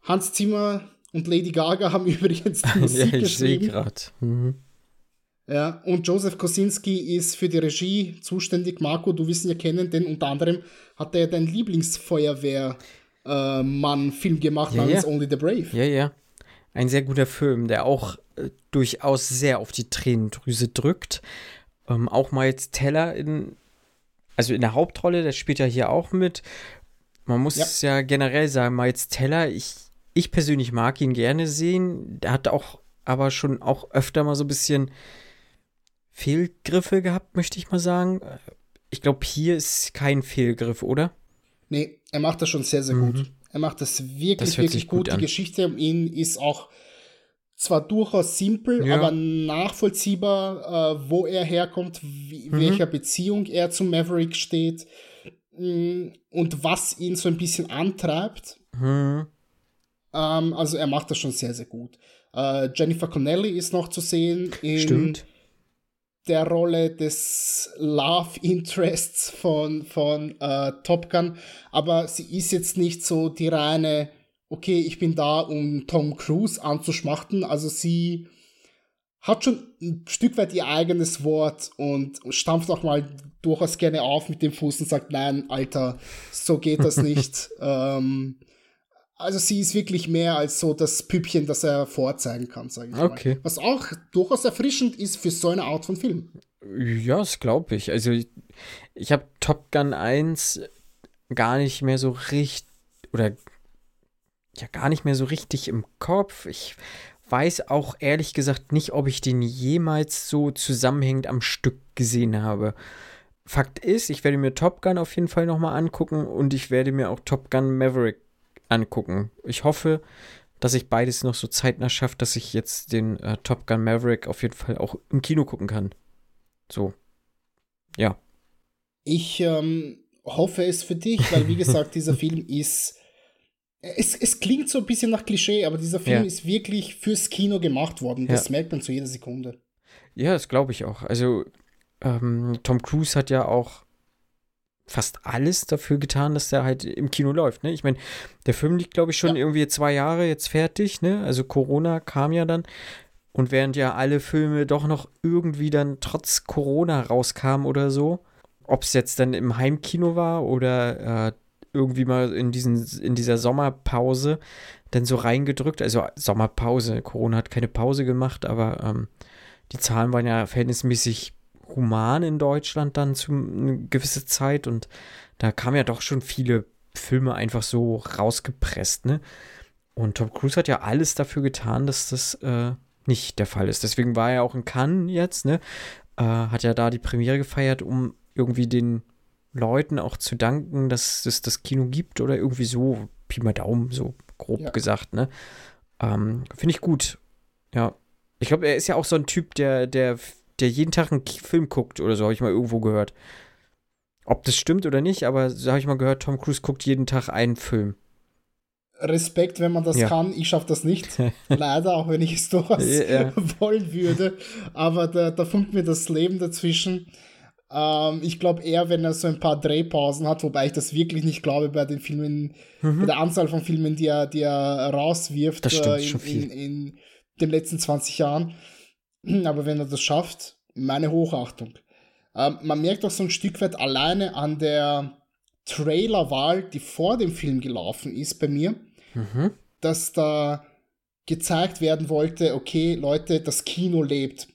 Hans Zimmer und Lady Gaga haben übrigens die Musik ja, ich geschrieben. sehe gerade. Mhm. Ja, und Joseph Kosinski ist für die Regie zuständig. Marco, du wirst ihn ja kennen, denn unter anderem hat er dein Lieblingsfeuerwehrmann-Film äh, gemacht ja, namens ja. Only the Brave. Ja, ja. Ein sehr guter Film, der auch äh, durchaus sehr auf die Tränendrüse drückt. Ähm, auch Miles Teller in, also in der Hauptrolle, der spielt ja hier auch mit. Man muss ja, ja generell sagen, Miles Teller, ich, ich persönlich mag ihn gerne sehen. Der hat auch aber schon auch öfter mal so ein bisschen Fehlgriffe gehabt, möchte ich mal sagen. Ich glaube, hier ist kein Fehlgriff, oder? Nee, er macht das schon sehr, sehr mhm. gut. Er macht das wirklich, das wirklich gut. gut Die Geschichte um ihn ist auch zwar durchaus simpel, ja. aber nachvollziehbar, äh, wo er herkommt, wie, mhm. welcher Beziehung er zu Maverick steht mh, mm, und was ihn so ein bisschen antreibt. Mhm. Ähm, also er macht das schon sehr, sehr gut. Äh, Jennifer Connelly ist noch zu sehen in Stimmt der Rolle des Love Interests von, von äh, Top Gun, aber sie ist jetzt nicht so die reine, okay, ich bin da, um Tom Cruise anzuschmachten, also sie hat schon ein Stück weit ihr eigenes Wort und stampft auch mal durchaus gerne auf mit dem Fuß und sagt, nein, Alter, so geht das nicht. ähm, also sie ist wirklich mehr als so das Püppchen, das er vorzeigen kann, sage ich okay. mal. Was auch durchaus erfrischend ist für so eine Art von Film. Ja, das glaube ich. Also ich, ich habe Top Gun 1 gar nicht mehr so richtig oder ja gar nicht mehr so richtig im Kopf. Ich weiß auch ehrlich gesagt nicht, ob ich den jemals so zusammenhängend am Stück gesehen habe. Fakt ist, ich werde mir Top Gun auf jeden Fall nochmal angucken und ich werde mir auch Top Gun Maverick angucken. Ich hoffe, dass ich beides noch so zeitnah schaffe, dass ich jetzt den äh, Top Gun Maverick auf jeden Fall auch im Kino gucken kann. So. Ja. Ich ähm, hoffe es für dich, weil wie gesagt, dieser Film ist. Es, es klingt so ein bisschen nach Klischee, aber dieser Film Ja. ist wirklich fürs Kino gemacht worden. Das merkt man zu jeder Sekunde. Ja, das glaube ich auch. Also, ähm, Tom Cruise hat ja auch fast alles dafür getan, dass der halt im Kino läuft. Ne? Ich meine, der Film liegt, glaube ich, schon Ja. irgendwie zwei Jahre jetzt fertig. Ne? Also Corona kam ja dann. Und während ja alle Filme doch noch irgendwie dann trotz Corona rauskamen oder so, ob es jetzt dann im Heimkino war oder äh, irgendwie mal in, diesen, in dieser Sommerpause dann so reingedrückt. Also Sommerpause, Corona hat keine Pause gemacht, aber ähm, die Zahlen waren ja verhältnismäßig human in Deutschland dann zu eine gewisse Zeit und da kamen ja doch schon viele Filme einfach so rausgepresst, ne? Und Tom Cruise hat ja alles dafür getan, dass das äh, nicht der Fall ist. Deswegen war er auch in Cannes jetzt, ne? Äh, hat ja da die Premiere gefeiert, um irgendwie den Leuten auch zu danken, dass es das Kino gibt oder irgendwie so, Pi mal Daumen, so grob Ja. gesagt, ne? Ähm, Finde ich gut. Ja. Ich glaube, er ist ja auch so ein Typ, der, der, der jeden Tag einen Film guckt oder so, habe ich mal irgendwo gehört. Ob das stimmt oder nicht, aber so habe ich mal gehört, Tom Cruise guckt jeden Tag einen Film. Respekt, wenn man das Ja. kann. Ich schaffe das nicht. Leider, auch wenn ich es durchaus Ja. wollen würde. Aber da, da funkt mir das Leben dazwischen. Ähm, ich glaube eher, wenn er so ein paar Drehpausen hat, wobei ich das wirklich nicht glaube bei den Filmen, bei der Anzahl von Filmen, die er, die er rauswirft Mhm. Das stimmt, äh, in, schon viel. in, in den letzten 20 Jahren. Aber wenn er das schafft, meine Hochachtung. Ähm, man merkt auch so ein Stück weit alleine an der Trailerwahl, die vor dem Film gelaufen ist bei mir, Mhm. dass da gezeigt werden wollte, okay, Leute, das Kino lebt.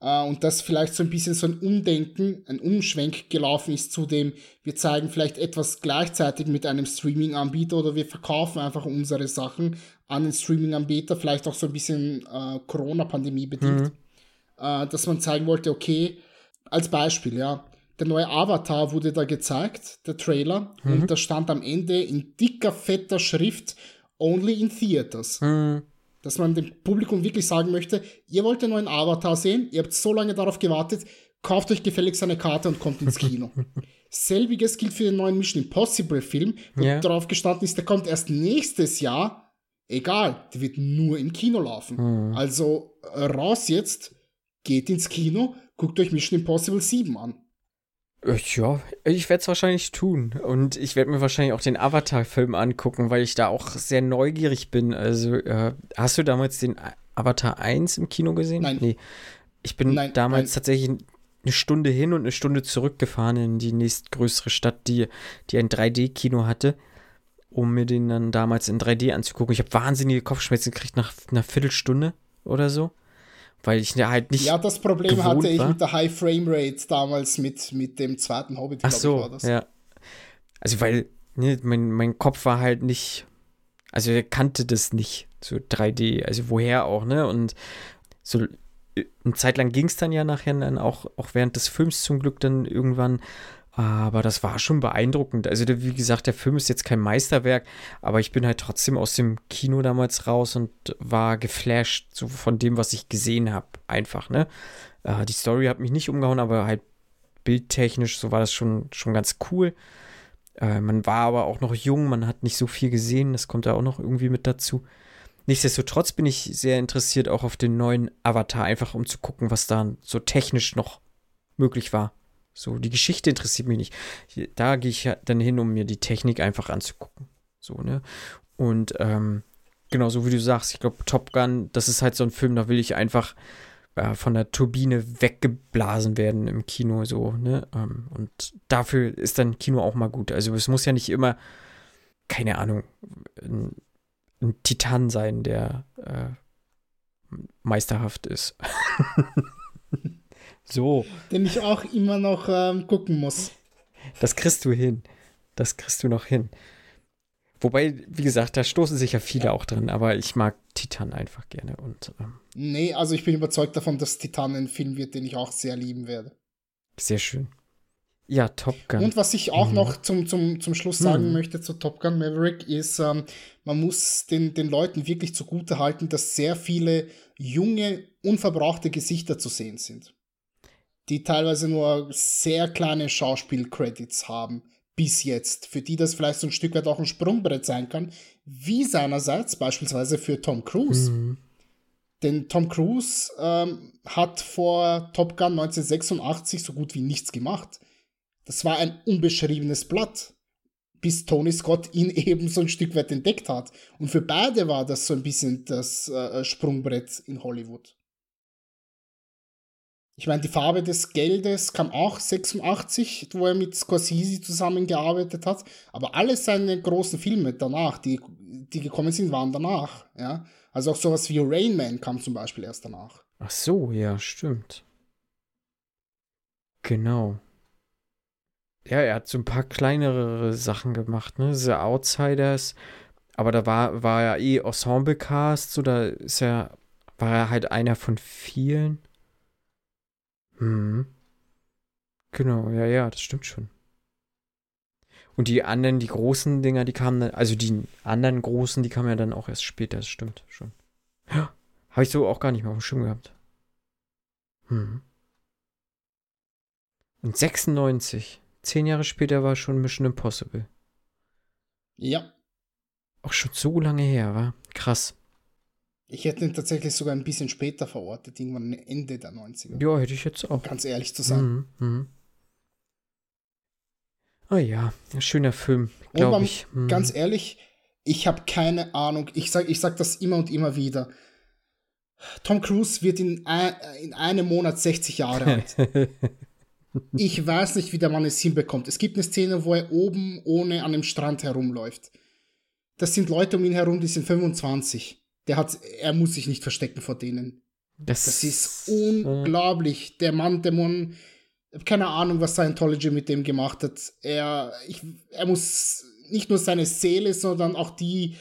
Äh, und dass vielleicht so ein bisschen so ein Umdenken, ein Umschwenk gelaufen ist zu dem, wir zeigen vielleicht etwas gleichzeitig mit einem Streaming-Anbieter oder wir verkaufen einfach unsere Sachen an den Streaming-Anbieter, vielleicht auch so ein bisschen äh, Corona-Pandemie bedingt, äh, dass man zeigen wollte, okay, als Beispiel, ja, der neue Avatar wurde da gezeigt, der Trailer, und da stand am Ende in dicker, fetter Schrift Only in Theaters. Hm. Dass man dem Publikum wirklich sagen möchte, ihr wollt den neuen Avatar sehen, ihr habt so lange darauf gewartet, kauft euch gefälligst eine Karte und kommt ins Kino. Selbiges gilt für den neuen Mission Impossible Film, wo Ja. darauf gestanden ist, der kommt erst nächstes Jahr. Egal, der wird nur im Kino laufen. Hm. Also äh, raus jetzt, geht ins Kino, guckt euch Mission Impossible 7 an. Äh, Ja, ich werde es wahrscheinlich tun. Und ich werde mir wahrscheinlich auch den Avatar-Film angucken, weil ich da auch sehr neugierig bin. Also, äh, hast du damals den Avatar 1 im Kino gesehen? Nein. Nee. Ich bin Nein, damals nein. tatsächlich eine Stunde hin und eine Stunde zurückgefahren in die nächstgrößere Stadt, die, die ein 3D-Kino hatte, um mir den dann damals in 3D anzugucken. Ich habe wahnsinnige Kopfschmerzen gekriegt nach einer Viertelstunde oder so, weil ich halt nicht. Ja, das Problem hatte ich war. mit der High Frame Rate damals mit, mit dem zweiten Hobbit, Ach ich, so, war das. ja. Also, weil ne, mein, mein Kopf war halt nicht, also er kannte das nicht, so 3D, also woher auch, ne? Und so äh, eine Zeit lang ging es dann ja nachher dann auch, auch während des Films zum Glück dann irgendwann. Aber das war schon beeindruckend. Also, wie gesagt, der Film ist jetzt kein Meisterwerk, aber ich bin halt trotzdem aus dem Kino damals raus und war geflasht so von dem, was ich gesehen habe. Einfach, ne? Äh, die Story hat mich nicht umgehauen, aber halt bildtechnisch, so war das schon, schon ganz cool. Äh, man war aber auch noch jung, man hat nicht so viel gesehen, das kommt da auch noch irgendwie mit dazu. Nichtsdestotrotz bin ich sehr interessiert auch auf den neuen Avatar, einfach um zu gucken, was da so technisch noch möglich war. So, die Geschichte interessiert mich nicht. Da gehe ich dann hin, um mir die Technik einfach anzugucken. So, ne? Und ähm, genau, so wie du sagst, ich glaube, Top Gun, das ist halt so ein Film, da will ich einfach äh, von der Turbine weggeblasen werden im Kino, so, ne? Ähm, und dafür ist dann Kino auch mal gut. Also es muss ja nicht immer, keine Ahnung, ein, ein Titan sein, der äh, meisterhaft ist. so. Den ich auch immer noch ähm, gucken muss. Das kriegst du hin. Das kriegst du noch hin. Wobei, wie gesagt, da stoßen sich ja viele auch drin, aber ich mag Titan einfach gerne. Und, ähm, nee, also ich bin überzeugt davon, dass Titan ein Film wird, den ich auch sehr lieben werde. Sehr schön. Ja, Top Gun. Und was ich auch mhm. noch zum, zum, zum Schluss sagen mhm. möchte zu Top Gun Maverick ist, ähm, man muss den, den Leuten wirklich zugute halten, dass sehr viele junge, unverbrauchte Gesichter zu sehen sind. Die teilweise nur sehr kleine Schauspielcredits haben bis jetzt, für die das vielleicht so ein Stück weit auch ein Sprungbrett sein kann, wie seinerseits beispielsweise für Tom Cruise. Mhm. Denn Tom Cruise ähm, hat vor Top Gun 1986 so gut wie nichts gemacht. Das war ein unbeschriebenes Blatt, bis Tony Scott ihn eben so ein Stück weit entdeckt hat. Und für beide war das so ein bisschen das äh, Sprungbrett in Hollywood. Ich meine, die Farbe des Geldes kam auch 86, wo er mit Scorsese zusammengearbeitet hat. Aber alle seine großen Filme danach, die, die gekommen sind, waren danach. Ja? Also auch sowas wie Rain Man kam zum Beispiel erst danach. Ach so, ja, stimmt. Genau. Ja, er hat so ein paar kleinere Sachen gemacht, ne? The Outsiders. Aber da war, war er eh Ensemble-Cast, so da ist er, war er halt einer von vielen. Mhm. Genau, ja, ja, das stimmt schon. Und die anderen, die großen Dinger, die kamen dann, also die anderen großen, die kamen ja dann auch erst später, das stimmt schon. Ja, habe ich so auch gar nicht mehr auf dem Schirm gehabt. Mhm. Und 96, zehn Jahre später war schon Mission Impossible. Ja. Auch schon so lange her, war krass. Ich hätte ihn tatsächlich sogar ein bisschen später verortet, irgendwann Ende der 90er. Ja, hätte ich jetzt auch. Ganz ehrlich zu sein. Mhm, mh. Oh ja, ein schöner Film, glaube ich. Mhm. Ganz ehrlich, ich habe keine Ahnung. Ich sage ich sag das immer und immer wieder. Tom Cruise wird in, ein, in einem Monat 60 Jahre alt. ich weiß nicht, wie der Mann es hinbekommt. Es gibt eine Szene, wo er oben ohne an dem Strand herumläuft. Das sind Leute um ihn herum, die sind 25 der hat, er muss sich nicht verstecken vor denen. Das, das ist unglaublich. Der Mann, der Mann, keine Ahnung, was Scientology mit dem gemacht hat. Er, ich, er muss nicht nur seine Seele, sondern auch die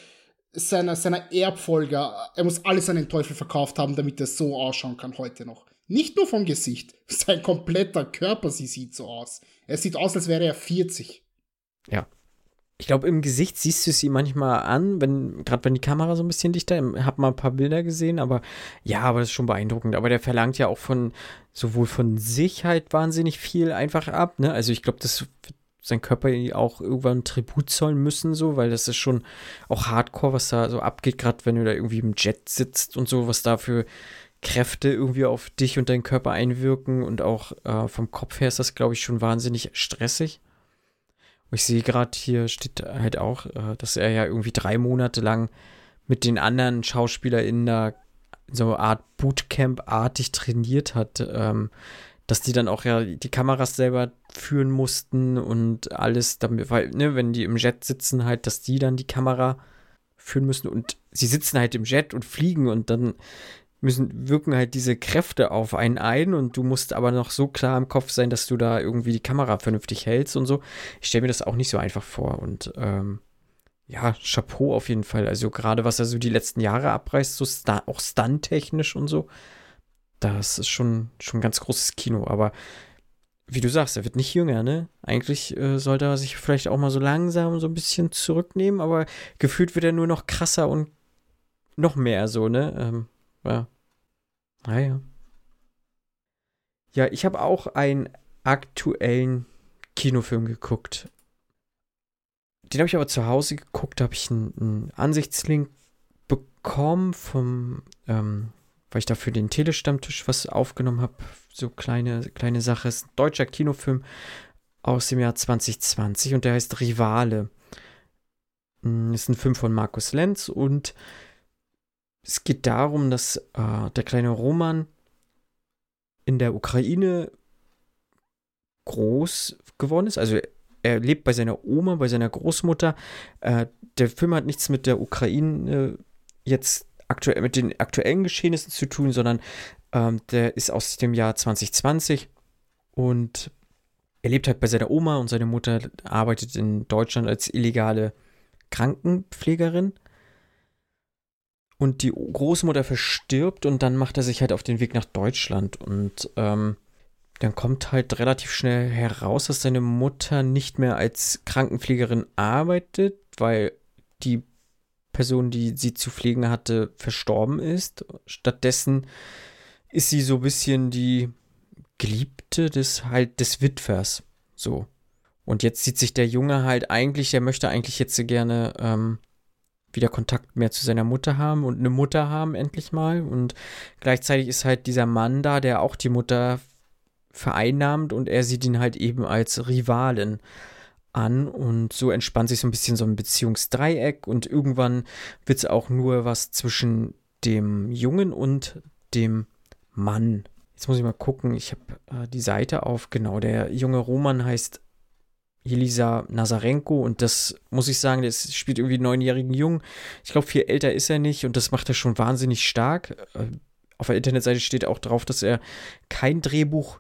seiner, seiner Erbfolger, er muss alles an den Teufel verkauft haben, damit er so ausschauen kann heute noch. Nicht nur vom Gesicht, sein kompletter Körper sie sieht so aus. Er sieht aus, als wäre er 40. Ja, ich glaube, im Gesicht siehst du ihm manchmal an, wenn, gerade wenn die Kamera so ein bisschen dichter, ich habe mal ein paar Bilder gesehen, aber ja, aber das ist schon beeindruckend. Aber der verlangt ja auch von, sowohl von sich halt wahnsinnig viel einfach ab, ne? Also ich glaube, das wird sein Körper auch irgendwann Tribut zollen müssen, so, weil das ist schon auch hardcore, was da so abgeht, gerade wenn du da irgendwie im Jet sitzt und so, was da für Kräfte irgendwie auf dich und deinen Körper einwirken und auch äh, vom Kopf her ist das, glaube ich, schon wahnsinnig stressig. Ich sehe gerade hier steht halt auch, äh, dass er ja irgendwie drei Monate lang mit den anderen SchauspielerInnen da so eine Art Bootcamp-artig trainiert hat, ähm, dass die dann auch ja die Kameras selber führen mussten und alles, damit, weil, ne, wenn die im Jet sitzen, halt, dass die dann die Kamera führen müssen und sie sitzen halt im Jet und fliegen und dann müssen, wirken halt diese Kräfte auf einen ein und du musst aber noch so klar im Kopf sein, dass du da irgendwie die Kamera vernünftig hältst und so. Ich stelle mir das auch nicht so einfach vor und ähm, ja, Chapeau auf jeden Fall. Also gerade was er so die letzten Jahre abreißt, so Star auch stunt-technisch und so, das ist schon, schon ganz großes Kino. Aber wie du sagst, er wird nicht jünger, ne? Eigentlich äh, sollte er sich vielleicht auch mal so langsam so ein bisschen zurücknehmen, aber gefühlt wird er nur noch krasser und noch mehr so, ne? Ähm, ja. Naja. Ja, ich habe auch einen aktuellen Kinofilm geguckt. Den habe ich aber zu Hause geguckt, da habe ich einen, einen, Ansichtslink bekommen vom, ähm, weil ich dafür den Telestammtisch was aufgenommen habe. So kleine, kleine Sache. Ist ein deutscher Kinofilm aus dem Jahr 2020 und der heißt Rivale. Hm, ist ein Film von Markus Lenz und es geht darum, dass äh, der kleine Roman in der Ukraine groß geworden ist. Also er lebt bei seiner Oma, bei seiner Großmutter. Äh, der Film hat nichts mit der Ukraine jetzt aktuell mit den aktuellen Geschehnissen zu tun, sondern ähm, der ist aus dem Jahr 2020 und er lebt halt bei seiner Oma und seine Mutter arbeitet in Deutschland als illegale Krankenpflegerin. Und die Großmutter verstirbt und dann macht er sich halt auf den Weg nach Deutschland. Und ähm, dann kommt halt relativ schnell heraus, dass seine Mutter nicht mehr als Krankenpflegerin arbeitet, weil die Person, die sie zu pflegen hatte, verstorben ist. Stattdessen ist sie so ein bisschen die Geliebte des halt des Witwers. So. Und jetzt sieht sich der Junge halt eigentlich, der möchte eigentlich jetzt gerne ähm, wieder Kontakt mehr zu seiner Mutter haben und eine Mutter haben, endlich mal. Und gleichzeitig ist halt dieser Mann da, der auch die Mutter vereinnahmt und er sieht ihn halt eben als Rivalen an und so entspannt sich so ein bisschen so ein Beziehungsdreieck und irgendwann wird es auch nur was zwischen dem Jungen und dem Mann. Jetzt muss ich mal gucken, ich habe äh, die Seite auf. Genau, der junge Roman heißt Elisa Nazarenko und das muss ich sagen, der spielt irgendwie einen neunjährigen Jungen. Ich glaube, viel älter ist er nicht und das macht er schon wahnsinnig stark. Äh, auf der Internetseite steht auch drauf, dass er kein Drehbuch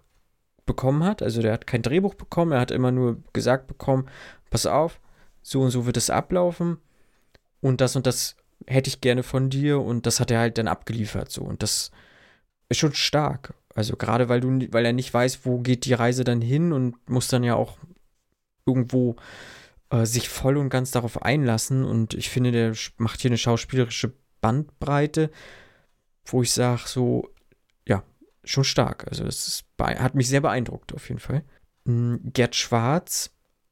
bekommen hat. Also der hat kein Drehbuch bekommen, er hat immer nur gesagt bekommen, pass auf, so und so wird es ablaufen und das und das hätte ich gerne von dir und das hat er halt dann abgeliefert so und das ist schon stark. Also gerade weil du weil er nicht weiß, wo geht die Reise dann hin und muss dann ja auch irgendwo äh, sich voll und ganz darauf einlassen und ich finde, der macht hier eine schauspielerische Bandbreite, wo ich sage so schon stark. Also das hat mich sehr beeindruckt auf jeden Fall. Hm, Gerd Schwarz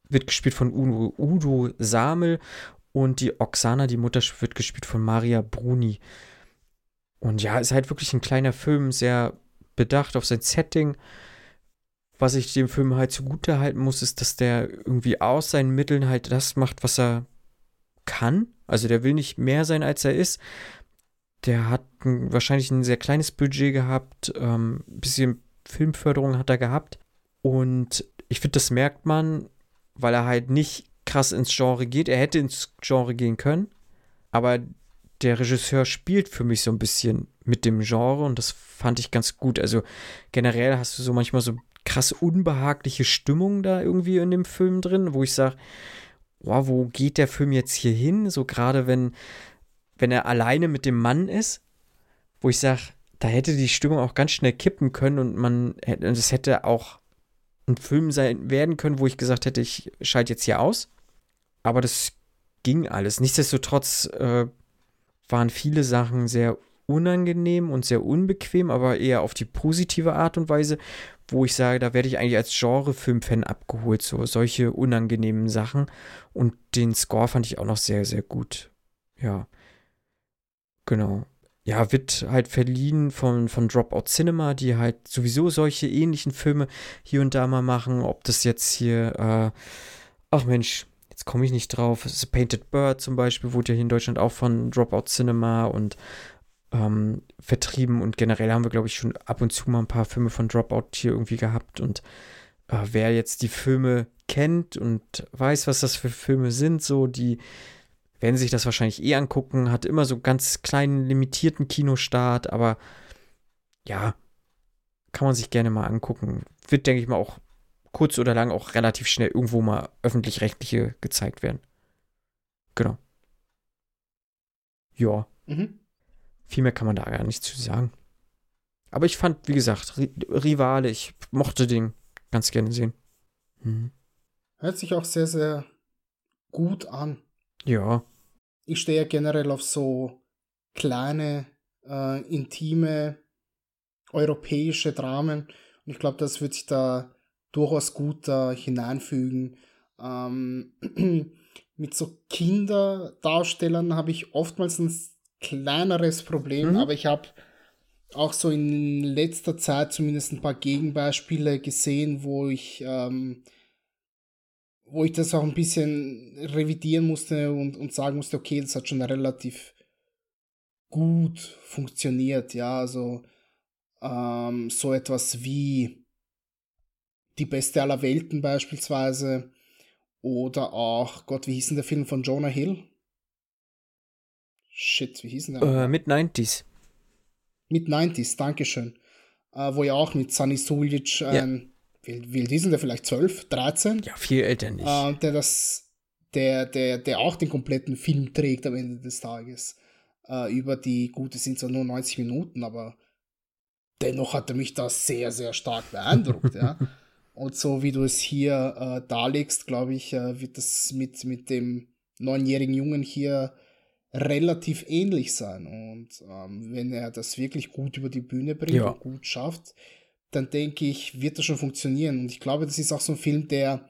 wird gespielt von Udo, Udo Samel und die Oksana, die Mutter, wird gespielt von Maria Bruni. Und ja, ist halt wirklich ein kleiner Film, sehr bedacht auf sein Setting. Was ich dem Film halt zugute halten muss, ist, dass der irgendwie aus seinen Mitteln halt das macht, was er kann. Also der will nicht mehr sein, als er ist, der hat ein, wahrscheinlich ein sehr kleines Budget gehabt, ähm, ein bisschen Filmförderung hat er gehabt. Und ich finde, das merkt man, weil er halt nicht krass ins Genre geht. Er hätte ins Genre gehen können, aber der Regisseur spielt für mich so ein bisschen mit dem Genre und das fand ich ganz gut. Also generell hast du so manchmal so krass unbehagliche Stimmung da irgendwie in dem Film drin, wo ich sage, wow, wo geht der Film jetzt hier hin? So gerade wenn wenn er alleine mit dem Mann ist, wo ich sage, da hätte die Stimmung auch ganz schnell kippen können und man es hätte auch ein Film sein werden können, wo ich gesagt hätte, ich schalte jetzt hier aus. Aber das ging alles. Nichtsdestotrotz äh, waren viele Sachen sehr unangenehm und sehr unbequem, aber eher auf die positive Art und Weise, wo ich sage, da werde ich eigentlich als Genre-Filmfan abgeholt, so solche unangenehmen Sachen. Und den Score fand ich auch noch sehr, sehr gut. Ja. Genau. Ja, wird halt verliehen von, von Dropout Cinema, die halt sowieso solche ähnlichen Filme hier und da mal machen. Ob das jetzt hier, äh, ach Mensch, jetzt komme ich nicht drauf. The Painted Bird zum Beispiel wurde ja hier in Deutschland auch von Dropout Cinema und ähm, vertrieben. Und generell haben wir, glaube ich, schon ab und zu mal ein paar Filme von Dropout hier irgendwie gehabt. Und äh, wer jetzt die Filme kennt und weiß, was das für Filme sind, so die werden sich das wahrscheinlich eh angucken, hat immer so ganz kleinen, limitierten Kinostart, aber ja, kann man sich gerne mal angucken. Wird, denke ich mal, auch kurz oder lang auch relativ schnell irgendwo mal öffentlich-rechtliche gezeigt werden. Genau. Ja. Mhm. Viel mehr kann man da gar nicht zu sagen. Aber ich fand, wie gesagt, Rivale, ich mochte den ganz gerne sehen. Mhm. Hört sich auch sehr, sehr gut an. Ja. Ich stehe generell auf so kleine, äh, intime, europäische Dramen. Und ich glaube, das wird sich da durchaus gut da hineinfügen. Ähm, mit so Kinderdarstellern habe ich oftmals ein kleineres Problem, mhm. aber ich habe auch so in letzter Zeit zumindest ein paar Gegenbeispiele gesehen, wo ich ähm, wo ich das auch ein bisschen revidieren musste und, und sagen musste, okay, das hat schon relativ gut funktioniert, ja, also ähm, so etwas wie die beste aller Welten beispielsweise oder auch, Gott, wie hieß denn der Film von Jonah Hill? Shit, wie hieß denn der? Äh, mit 90s. Mit 90s, Dankeschön. Äh, wo ja auch mit Sunny Suljic ein, ja. wie, wie alt ist denn der, vielleicht 12, 13? Ja, viel älter nicht. Äh, der das, der, der, der auch den kompletten Film trägt am Ende des Tages. Äh, über die, gut, es sind zwar nur 90 Minuten, aber dennoch hat er mich da sehr, sehr stark beeindruckt, ja. Und so wie du es hier äh, darlegst, glaube ich, äh, wird das mit, mit dem neunjährigen Jungen hier relativ ähnlich sein. Und ähm, wenn er das wirklich gut über die Bühne bringt ja. und gut schafft, dann denke ich, wird das schon funktionieren. Und ich glaube, das ist auch so ein Film, der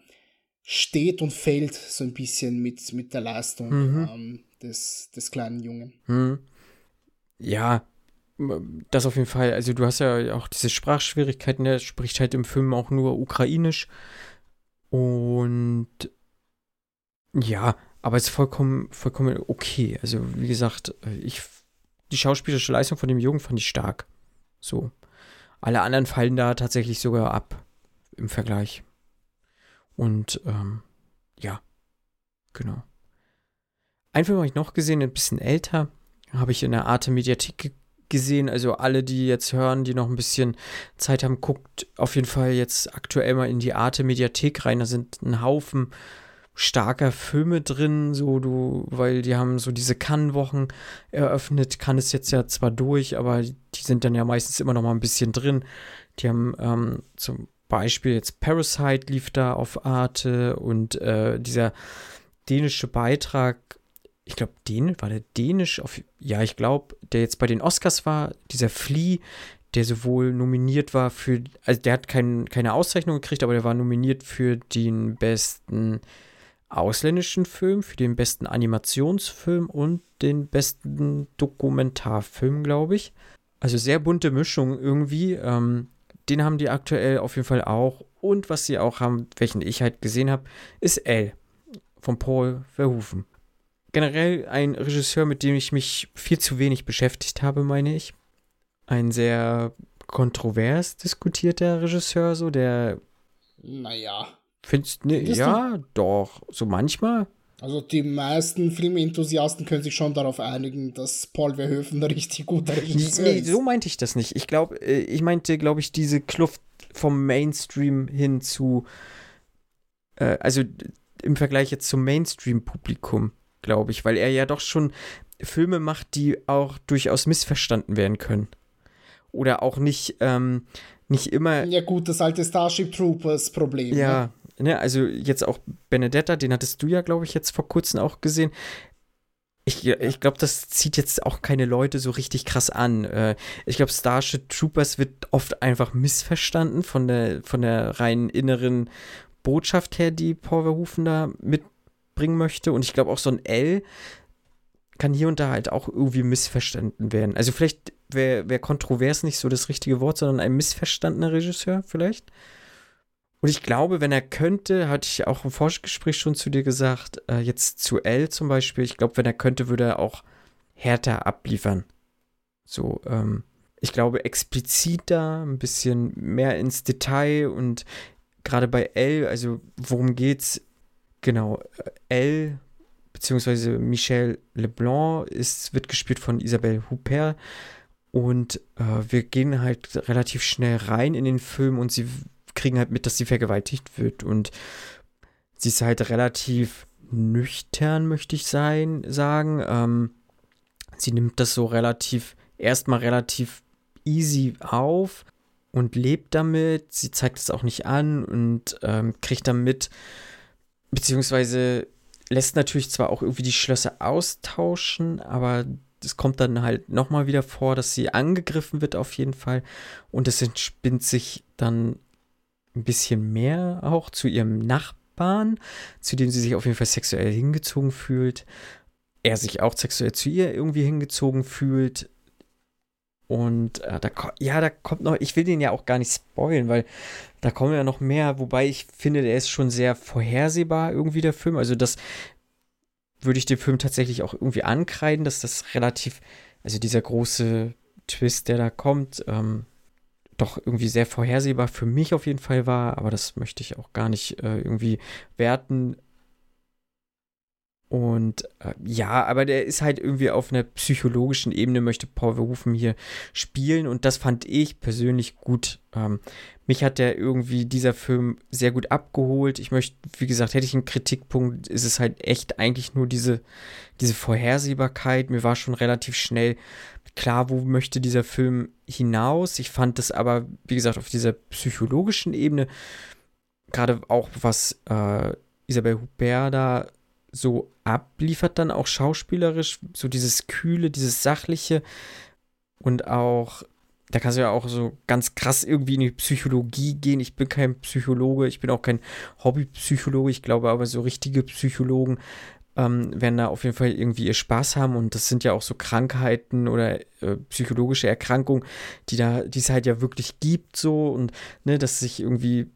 steht und fällt so ein bisschen mit, mit der Leistung mhm. ähm, des, des kleinen Jungen. Mhm. Ja, das auf jeden Fall. Also du hast ja auch diese Sprachschwierigkeiten, der spricht halt im Film auch nur Ukrainisch. Und ja, aber es ist vollkommen, vollkommen okay. Also wie gesagt, ich, die schauspielerische Leistung von dem Jungen fand ich stark. So. Alle anderen fallen da tatsächlich sogar ab im Vergleich. Und ähm, ja, genau. Ein Film habe ich noch gesehen, ein bisschen älter. Habe ich in der Arte Mediathek gesehen. Also alle, die jetzt hören, die noch ein bisschen Zeit haben, guckt auf jeden Fall jetzt aktuell mal in die Arte Mediathek rein. Da sind ein Haufen starker Filme drin, so du, weil die haben so diese Cannes-Wochen eröffnet. Kann es jetzt ja zwar durch, aber die sind dann ja meistens immer noch mal ein bisschen drin. Die haben ähm, zum Beispiel jetzt Parasite lief da auf Arte und äh, dieser dänische Beitrag ich glaube, den war der dänisch auf, ja, ich glaube, der jetzt bei den Oscars war, dieser Flea, der sowohl nominiert war für, also der hat kein, keine Auszeichnung gekriegt, aber der war nominiert für den besten ausländischen Film, für den besten Animationsfilm und den besten Dokumentarfilm, glaube ich. Also sehr bunte Mischung irgendwie. Ähm, den haben die aktuell auf jeden Fall auch. Und was sie auch haben, welchen ich halt gesehen habe, ist L von Paul Verhoeven generell ein Regisseur, mit dem ich mich viel zu wenig beschäftigt habe, meine ich. Ein sehr kontrovers diskutierter Regisseur, so der. Naja. Findest ne, ja, du? doch, so manchmal. Also die meisten Filmenthusiasten können sich schon darauf einigen, dass Paul Verhoeven ein richtig guter Regisseur nee, ist. so meinte ich das nicht. Ich glaube, äh, ich meinte, glaube ich, diese Kluft vom Mainstream hin zu, äh, also im Vergleich jetzt zum Mainstream-Publikum glaube ich, weil er ja doch schon Filme macht, die auch durchaus missverstanden werden können. Oder auch nicht, ähm, nicht immer. Ja, gut, das alte Starship Troopers Problem. Ja, ne? also jetzt auch Benedetta, den hattest du ja, glaube ich, jetzt vor kurzem auch gesehen. Ich, ich glaube, das zieht jetzt auch keine Leute so richtig krass an. Äh, ich glaube, Starship Troopers wird oft einfach missverstanden von der, von der rein inneren Botschaft her, die Paul Verhoeven da mit bringen möchte. Und ich glaube auch so ein L kann hier und da halt auch irgendwie missverstanden werden. Also vielleicht wäre wär kontrovers nicht so das richtige Wort, sondern ein missverstandener Regisseur vielleicht. Und ich glaube, wenn er könnte, hatte ich auch im Forschungsgespräch schon zu dir gesagt, äh, jetzt zu L zum Beispiel, ich glaube, wenn er könnte, würde er auch härter abliefern. So, ähm, ich glaube, expliziter, ein bisschen mehr ins Detail und gerade bei L, also worum geht's? Genau, Elle beziehungsweise Michel Leblanc ist, wird gespielt von Isabelle Huppert und äh, wir gehen halt relativ schnell rein in den Film und sie kriegen halt mit, dass sie vergewaltigt wird und sie ist halt relativ nüchtern, möchte ich sein, sagen. Ähm, sie nimmt das so relativ, erstmal relativ easy auf und lebt damit. Sie zeigt es auch nicht an und ähm, kriegt dann mit, beziehungsweise lässt natürlich zwar auch irgendwie die Schlösser austauschen, aber es kommt dann halt nochmal wieder vor, dass sie angegriffen wird auf jeden Fall und es entspinnt sich dann ein bisschen mehr auch zu ihrem Nachbarn, zu dem sie sich auf jeden Fall sexuell hingezogen fühlt. Er sich auch sexuell zu ihr irgendwie hingezogen fühlt. Und äh, da, ja, da kommt noch, ich will den ja auch gar nicht spoilen, weil da kommen ja noch mehr, wobei ich finde, der ist schon sehr vorhersehbar irgendwie der Film. Also das würde ich dem Film tatsächlich auch irgendwie ankreiden, dass das relativ, also dieser große Twist, der da kommt, ähm, doch irgendwie sehr vorhersehbar für mich auf jeden Fall war, aber das möchte ich auch gar nicht äh, irgendwie werten. Und äh, ja, aber der ist halt irgendwie auf einer psychologischen Ebene, möchte Paul Verhoeven hier spielen und das fand ich persönlich gut. Ähm, mich hat der irgendwie dieser Film sehr gut abgeholt. Ich möchte, wie gesagt, hätte ich einen Kritikpunkt, ist es halt echt eigentlich nur diese, diese Vorhersehbarkeit. Mir war schon relativ schnell klar, wo möchte dieser Film hinaus. Ich fand das aber, wie gesagt, auf dieser psychologischen Ebene, gerade auch was äh, Isabelle Huppert da so abliefert, dann auch schauspielerisch, so dieses Kühle, dieses Sachliche und auch, da kannst du ja auch so ganz krass irgendwie in die Psychologie gehen. Ich bin kein Psychologe, ich bin auch kein Hobbypsychologe, ich glaube aber so richtige Psychologen ähm, werden da auf jeden Fall irgendwie ihr Spaß haben und das sind ja auch so Krankheiten oder äh, psychologische Erkrankungen, die da, die es halt ja wirklich gibt so und ne, dass sich irgendwie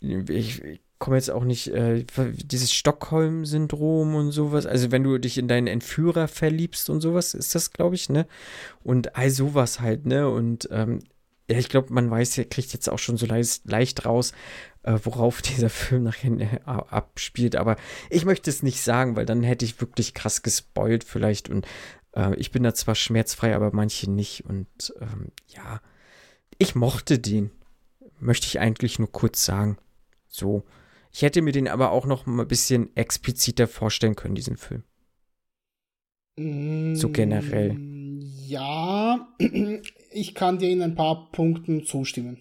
ich, ich komme jetzt auch nicht, äh, dieses Stockholm-Syndrom und sowas. Also, wenn du dich in deinen Entführer verliebst und sowas, ist das, glaube ich, ne? Und all sowas halt, ne? Und ähm, ja, ich glaube, man weiß, kriegt jetzt auch schon so leicht, leicht raus, äh, worauf dieser Film nachher äh, abspielt. Aber ich möchte es nicht sagen, weil dann hätte ich wirklich krass gespoilt vielleicht. Und äh, ich bin da zwar schmerzfrei, aber manche nicht. Und ähm, ja, ich mochte den. Möchte ich eigentlich nur kurz sagen. So. Ich hätte mir den aber auch noch mal ein bisschen expliziter vorstellen können, diesen Film. So generell. Mm, ja, ich kann dir in ein paar Punkten zustimmen.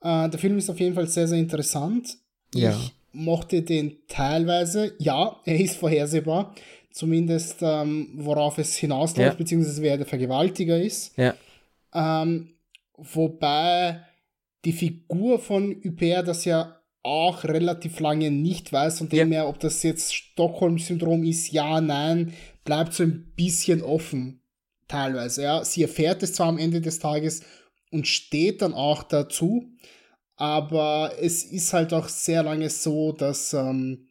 Äh, der Film ist auf jeden Fall sehr, sehr interessant. Ja. Ich mochte den teilweise. Ja, er ist vorhersehbar. Zumindest ähm, worauf es hinausläuft, Ja. beziehungsweise wer der Vergewaltiger ist. Ja. Ähm, wobei die Figur von Huper das ja auch relativ lange nicht weiß, von dem her, ob das jetzt Stockholm-Syndrom ist, ja, nein, bleibt so ein bisschen offen, teilweise. Ja. Sie erfährt es zwar am Ende des Tages und steht dann auch dazu, aber es ist halt auch sehr lange so, dass ähm,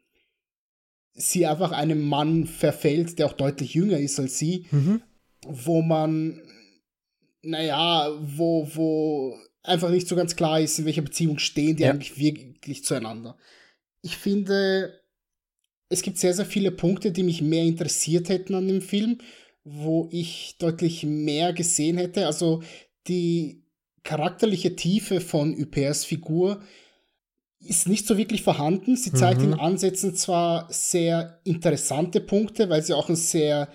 sie einfach einem Mann verfällt, der auch deutlich jünger ist als sie, Mhm. wo man, naja, wo, wo einfach nicht so ganz klar ist, in welcher Beziehung stehen die Ja. eigentlich wirklich zueinander. Ich finde, es gibt sehr, sehr viele Punkte, die mich mehr interessiert hätten an dem Film, wo ich deutlich mehr gesehen hätte. Also die charakterliche Tiefe von Hupers Figur ist nicht so wirklich vorhanden. Sie zeigt Mhm. in Ansätzen zwar sehr interessante Punkte, weil sie auch ein sehr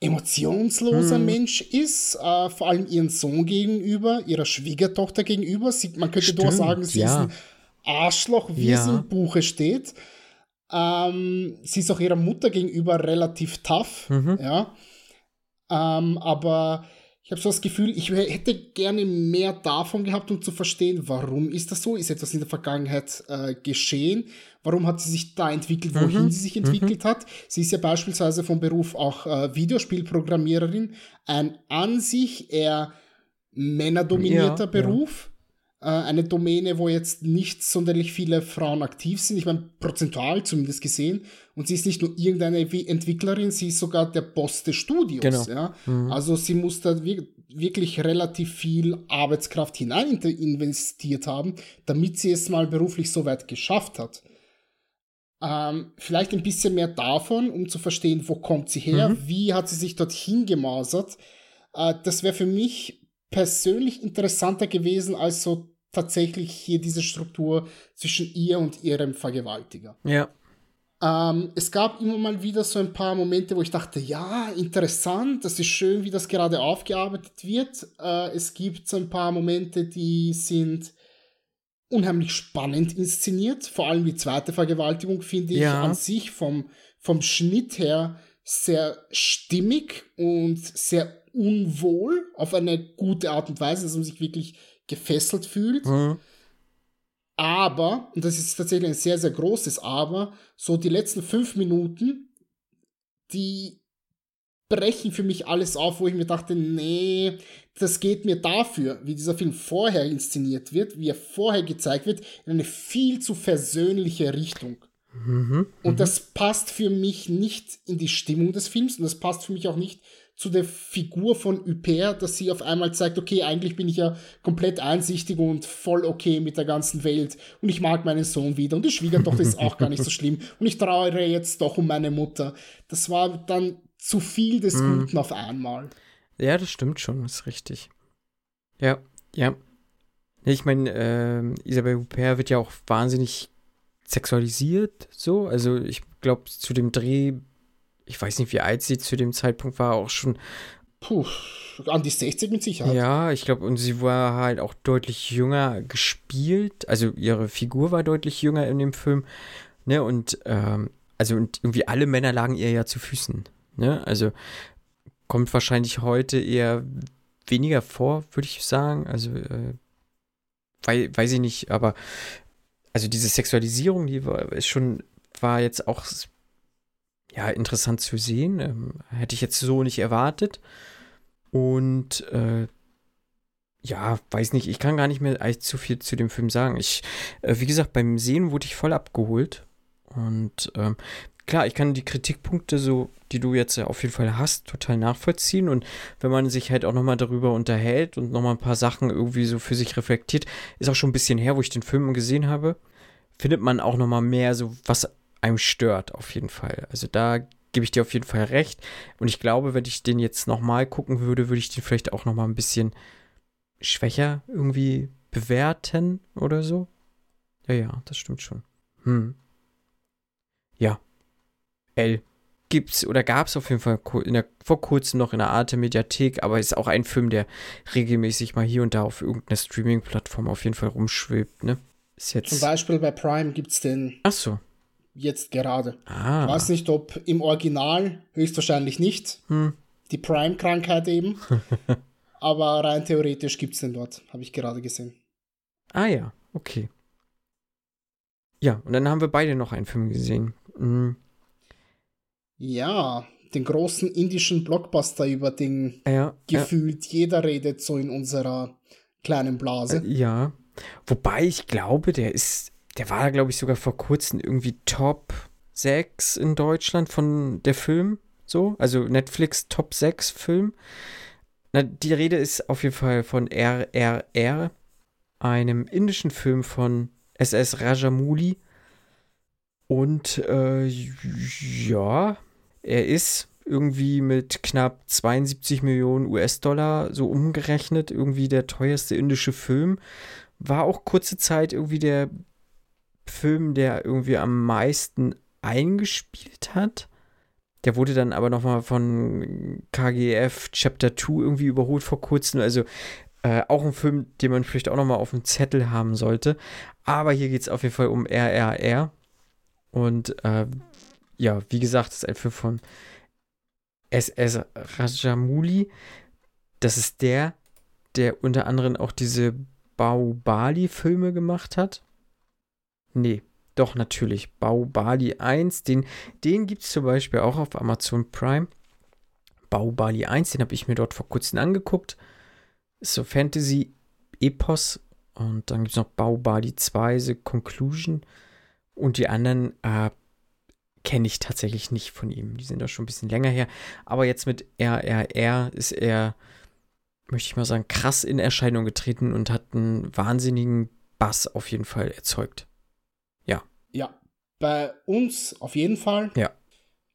emotionsloser Mhm. Mensch ist, äh, vor allem ihren Sohn gegenüber, ihrer Schwiegertochter gegenüber. Sie, man könnte doch sagen, sie ja. ist ein Arschloch, wie es Ja. im Buche steht. Ähm, sie ist auch ihrer Mutter gegenüber relativ tough, Mhm. ja. Ähm, aber ich habe so das Gefühl, ich hä- hätte gerne mehr davon gehabt, um zu verstehen, warum ist das so? Ist etwas in der Vergangenheit äh, geschehen? Warum hat sie sich da entwickelt, wohin Mhm. sie sich entwickelt hat? Sie ist ja beispielsweise vom Beruf auch äh, Videospielprogrammiererin, ein an sich eher männerdominierter Ja, Beruf. Äh, eine Domäne, wo jetzt nicht sonderlich viele Frauen aktiv sind. Ich meine, prozentual zumindest gesehen. Und sie ist nicht nur irgendeine Entwicklerin, sie ist sogar der Boss des Studios. Genau. Ja? Mhm. Also sie muss da wir- wirklich relativ viel Arbeitskraft hinein investiert haben, damit sie es mal beruflich so weit geschafft hat. Ähm, vielleicht ein bisschen mehr davon, um zu verstehen, wo kommt sie her, Mhm. wie hat sie sich dorthin gemausert. Äh, das wäre für mich persönlich interessanter gewesen, als so tatsächlich hier diese Struktur zwischen ihr und ihrem Vergewaltiger. Ja. Ähm, es gab immer mal wieder so ein paar Momente, wo ich dachte, ja, interessant, das ist schön, wie das gerade aufgearbeitet wird. Äh, es gibt so ein paar Momente, die sind unheimlich spannend inszeniert. Vor allem die zweite Vergewaltigung finde ich Ja. an sich vom, vom Schnitt her sehr stimmig und sehr unwohl auf eine gute Art und Weise, dass man sich wirklich gefesselt fühlt. Mhm. Aber, und das ist tatsächlich ein sehr, sehr großes Aber, so die letzten fünf Minuten, die brechen für mich alles auf, wo ich mir dachte, nee, das geht mir dafür, wie dieser Film vorher inszeniert wird, wie er vorher gezeigt wird, in eine viel zu versöhnliche Richtung. Mhm. Und das passt für mich nicht in die Stimmung des Films und das passt für mich auch nicht zu der Figur von Hyper, dass sie auf einmal zeigt, okay, eigentlich bin ich ja komplett einsichtig und voll okay mit der ganzen Welt und ich mag meinen Sohn wieder und die Schwiegertochter ist auch gar nicht so schlimm und ich trauere jetzt doch um meine Mutter. Das war dann zu viel des mm. Guten auf einmal. Ja, das stimmt schon, ist richtig. Ja, ja. Ich meine, äh, Isabelle Huppert wird ja auch wahnsinnig sexualisiert, so. Also ich glaube, zu dem Dreh ich weiß nicht, wie alt sie zu dem Zeitpunkt war, auch schon. Puh, an die 60 mit Sicherheit. Ja, ich glaube, und sie war halt auch deutlich jünger gespielt. Also ihre Figur war deutlich jünger in dem Film. Ne, und ähm, also und irgendwie alle Männer lagen ihr ja zu Füßen. Ne? Also kommt wahrscheinlich heute eher weniger vor, würde ich sagen. Also äh, weiß, weiß ich nicht, aber also diese Sexualisierung, die war, ist schon, war jetzt auch ja, interessant zu sehen. Ähm, hätte ich jetzt so nicht erwartet. Und äh, ja, weiß nicht, ich kann gar nicht mehr allzu viel zu dem Film sagen. Ich, äh, wie gesagt, beim Sehen wurde ich voll abgeholt. Und ähm, klar, ich kann die Kritikpunkte, so, die du jetzt auf jeden Fall hast, total nachvollziehen. Und wenn man sich halt auch nochmal darüber unterhält und nochmal ein paar Sachen irgendwie so für sich reflektiert, ist auch schon ein bisschen her, wo ich den Film gesehen habe, findet man auch nochmal mehr so, was einem stört, auf jeden Fall. Also da gebe ich dir auf jeden Fall recht. Und ich glaube, wenn ich den jetzt nochmal gucken würde, würde ich den vielleicht auch nochmal ein bisschen schwächer irgendwie bewerten oder so. Ja, ja, das stimmt schon. Hm. Ja. L. Gibt's oder gab es auf jeden Fall der, vor kurzem noch in der Arte Mediathek, aber ist auch ein Film, der regelmäßig mal hier und da auf irgendeiner Streaming-Plattform auf jeden Fall rumschwebt, ne? Ist jetzt Zum Beispiel bei Prime gibt es den. Ach so jetzt gerade. Ah. Ich weiß nicht, ob im Original, höchstwahrscheinlich nicht. Hm. Die Prime-Krankheit eben. Aber rein theoretisch gibt es den dort, habe ich gerade gesehen. Ah ja, okay. Ja, und dann haben wir beide noch einen Film gesehen. Mhm. Ja, den großen indischen Blockbuster, über den ja, gefühlt ja. jeder redet, so in unserer kleinen Blase. Äh, ja, wobei ich glaube, der ist der war, glaube ich, sogar vor kurzem irgendwie Top 6 in Deutschland von der Film. So, also Netflix Top 6 Film. Na, die Rede ist auf jeden Fall von RRR, einem indischen Film von SS Rajamouli. Und äh, ja, er ist irgendwie mit knapp 72 Millionen US-Dollar so umgerechnet irgendwie der teuerste indische Film. War auch kurze Zeit irgendwie der Film, der irgendwie am meisten eingespielt hat. Der wurde dann aber nochmal von KGF Chapter 2 irgendwie überholt vor kurzem. Also äh, auch ein Film, den man vielleicht auch nochmal auf dem Zettel haben sollte. Aber hier geht es auf jeden Fall um RRR. Und äh, ja, wie gesagt, ist ein Film von SS Rajamouli. Das ist der, der unter anderem auch diese Baubali-Filme gemacht hat. Nee, doch natürlich. Bau Bali 1, den, den gibt es zum Beispiel auch auf Amazon Prime. Bau Bali 1, den habe ich mir dort vor kurzem angeguckt. Ist so Fantasy Epos. Und dann gibt es noch Bau Bali 2, The Conclusion. Und die anderen äh, kenne ich tatsächlich nicht von ihm. Die sind da schon ein bisschen länger her. Aber jetzt mit RRR ist er, möchte ich mal sagen, krass in Erscheinung getreten und hat einen wahnsinnigen Bass auf jeden Fall erzeugt. Ja, bei uns auf jeden Fall. Ja.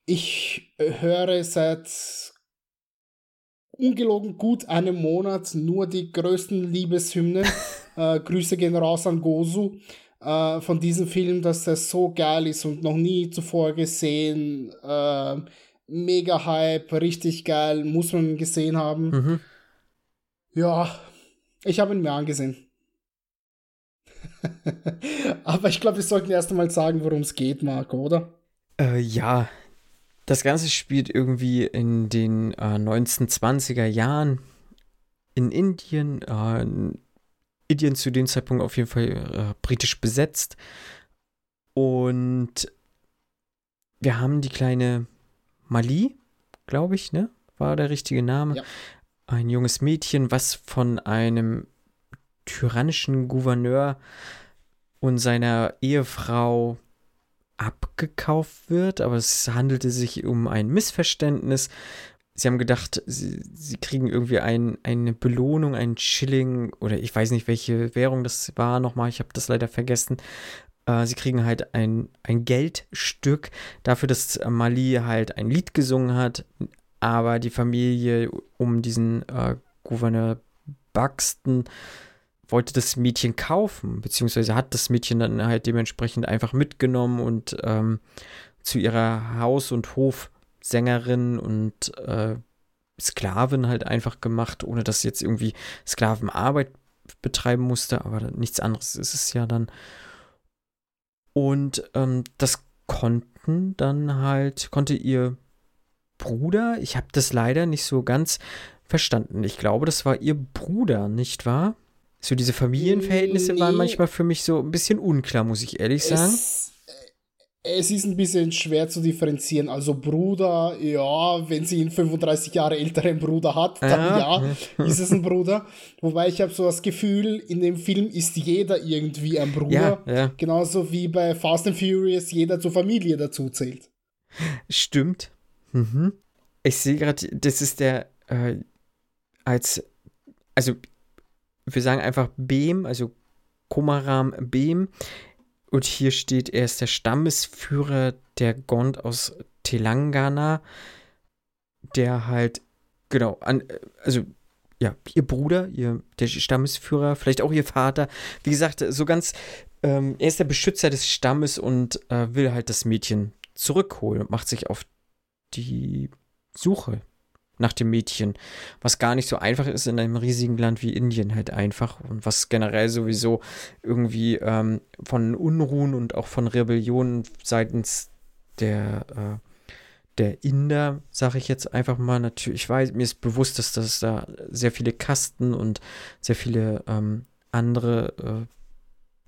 Ich höre seit ungelogen gut einem Monat nur die größten Liebeshymnen. äh, Grüße gehen raus an Gozu äh, von diesem Film, dass er so geil ist und noch nie zuvor gesehen. Äh, mega Hype, richtig geil, muss man gesehen haben. Mhm. Ja, ich habe ihn mir angesehen. Aber ich glaube, wir sollten erst einmal sagen, worum es geht, Marco, oder? Äh, ja. Das Ganze spielt irgendwie in den äh, 1920er Jahren in Indien. Äh, Indien zu dem Zeitpunkt auf jeden Fall äh, britisch besetzt. Und wir haben die kleine Mali, glaube ich, ne? War der richtige Name. Ja. Ein junges Mädchen, was von einem tyrannischen Gouverneur und seiner Ehefrau abgekauft wird, aber es handelte sich um ein Missverständnis sie haben gedacht, sie, sie kriegen irgendwie ein, eine Belohnung, einen Schilling oder ich weiß nicht, welche Währung das war nochmal, ich habe das leider vergessen. Äh, sie kriegen halt ein, ein Geldstück dafür, dass Mali halt ein Lied gesungen hat, aber die Familie um diesen äh, Gouverneur Buxton wollte das Mädchen kaufen, beziehungsweise hat das Mädchen dann halt dementsprechend einfach mitgenommen und ähm, zu ihrer Haus- und Hofsängerin und äh, Sklavin halt einfach gemacht, ohne dass sie jetzt irgendwie Sklavenarbeit betreiben musste, aber nichts anderes ist es ja dann. Und ähm, das konnten dann halt, konnte ihr Bruder, ich habe das leider nicht so ganz verstanden. Ich glaube, das war ihr Bruder, nicht wahr? So diese Familienverhältnisse nee. waren manchmal für mich so ein bisschen unklar, muss ich ehrlich sagen. Es, äh, es ist ein bisschen schwer zu differenzieren. Also Bruder, ja, wenn sie einen 35 Jahre älteren Bruder hat, dann ja, ja ist es ein Bruder. Wobei ich habe so das Gefühl, in dem Film ist jeder irgendwie ein Bruder. Ja, ja. Genauso wie bei Fast and Furious jeder zur Familie dazu zählt. Stimmt. Mhm. Ich sehe gerade, das ist der äh, als, also wir sagen einfach Behm, also Komaram Behm. Und hier steht, er ist der Stammesführer der Gond aus Telangana, der halt, genau, an, also ja, ihr Bruder, ihr, der Stammesführer, vielleicht auch ihr Vater. Wie gesagt, so ganz, ähm, er ist der Beschützer des Stammes und äh, will halt das Mädchen zurückholen und macht sich auf die Suche nach dem Mädchen, was gar nicht so einfach ist in einem riesigen Land wie Indien halt einfach und was generell sowieso irgendwie ähm, von Unruhen und auch von Rebellion seitens der äh, der Inder, sage ich jetzt einfach mal, natürlich, ich weiß, mir ist bewusst, dass das da sehr viele Kasten und sehr viele ähm, andere äh,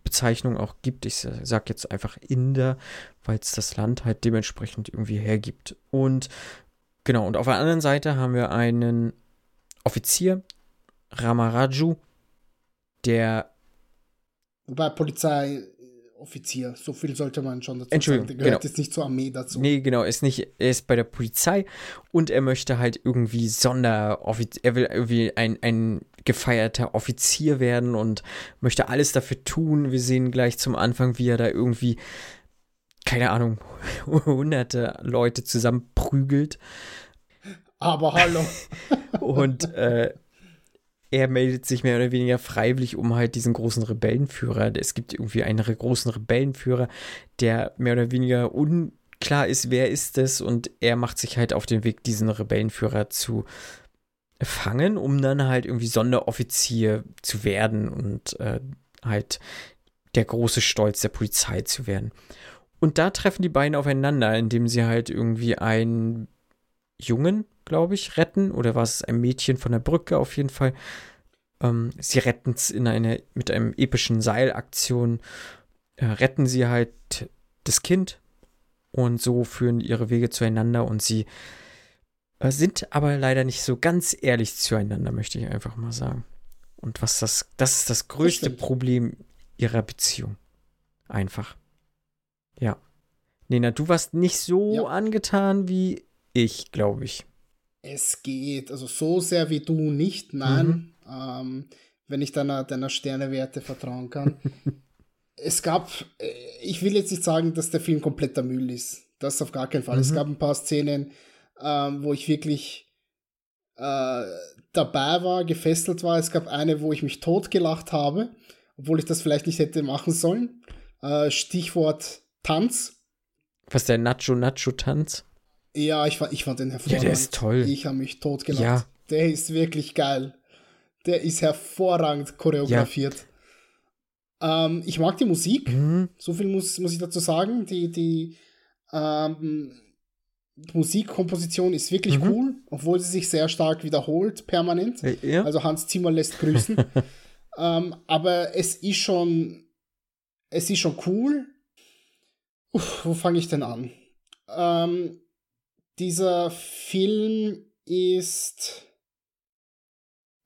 Bezeichnungen auch gibt. Ich sage jetzt einfach Inder, weil es das Land halt dementsprechend irgendwie hergibt. Und Genau, und auf der anderen Seite haben wir einen Offizier, Ramaraju, der. Wobei Polizeioffizier, so viel sollte man schon dazu sagen. Der gehört genau. jetzt nicht zur Armee dazu. Nee, genau, ist nicht, er ist bei der Polizei und er möchte halt irgendwie Sonderoffizier, er will irgendwie ein, ein gefeierter Offizier werden und möchte alles dafür tun. Wir sehen gleich zum Anfang, wie er da irgendwie keine Ahnung, hunderte Leute zusammenprügelt. Aber hallo. und äh, er meldet sich mehr oder weniger freiwillig um halt diesen großen Rebellenführer. Es gibt irgendwie einen großen Rebellenführer, der mehr oder weniger unklar ist, wer ist es und er macht sich halt auf den Weg, diesen Rebellenführer zu fangen, um dann halt irgendwie Sonderoffizier zu werden und äh, halt der große Stolz der Polizei zu werden. Und da treffen die beiden aufeinander, indem sie halt irgendwie einen Jungen, glaube ich, retten. Oder war es ein Mädchen von der Brücke auf jeden Fall. Ähm, sie retten es in eine, mit einem epischen Seilaktion, äh, retten sie halt das Kind. Und so führen ihre Wege zueinander und sie äh, sind aber leider nicht so ganz ehrlich zueinander, möchte ich einfach mal sagen. Und was das, das ist das größte Problem ihrer Beziehung. Einfach. Ja. Nena, du warst nicht so ja. angetan wie ich, glaube ich. Es geht, also so sehr wie du nicht, nein. Mhm. Ähm, wenn ich deiner, deiner Sternewerte vertrauen kann. es gab, äh, ich will jetzt nicht sagen, dass der Film kompletter Müll ist. Das auf gar keinen Fall. Mhm. Es gab ein paar Szenen, ähm, wo ich wirklich äh, dabei war, gefesselt war. Es gab eine, wo ich mich totgelacht habe, obwohl ich das vielleicht nicht hätte machen sollen. Äh, Stichwort Tanz. Was der Nacho Nacho Tanz? Ja, ich, ich fand den hervorragend. Ja, der ist toll. Ich habe mich totgelacht. Ja. Der ist wirklich geil. Der ist hervorragend choreografiert. Ja. Ähm, ich mag die Musik. Mhm. So viel muss, muss ich dazu sagen. Die, die ähm, Musikkomposition ist wirklich mhm. cool, obwohl sie sich sehr stark wiederholt, permanent. Ja. Also Hans Zimmer lässt grüßen. ähm, aber es ist schon, es ist schon cool. Uff, wo fange ich denn an? Ähm, dieser Film ist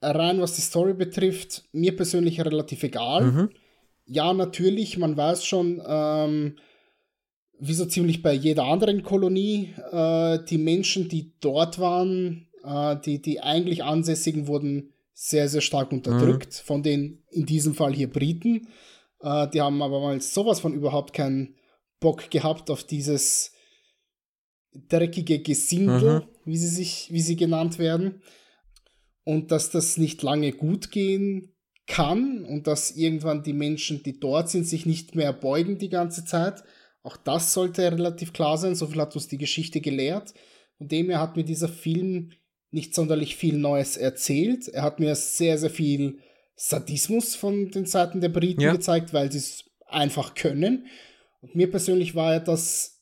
rein was die Story betrifft, mir persönlich relativ egal. Mhm. Ja, natürlich, man weiß schon, ähm, wie so ziemlich bei jeder anderen Kolonie, äh, die Menschen, die dort waren, Äh, die, die eigentlich Ansässigen wurden sehr, sehr stark unterdrückt mhm. von den, in diesem Fall hier Briten. Äh, die haben aber mal sowas von überhaupt keinen Bock gehabt auf dieses dreckige Gesindel, mhm. wie sie sich, wie sie genannt werden. Und dass das nicht lange gut gehen kann und dass irgendwann die Menschen, die dort sind, sich nicht mehr beugen die ganze Zeit. Auch das sollte relativ klar sein, so viel hat uns die Geschichte gelehrt. Von dem her hat mir dieser Film nicht sonderlich viel Neues erzählt. Er hat mir sehr, sehr viel Sadismus von den Seiten der Briten ja. gezeigt, weil sie es einfach können. Und mir persönlich war ja das.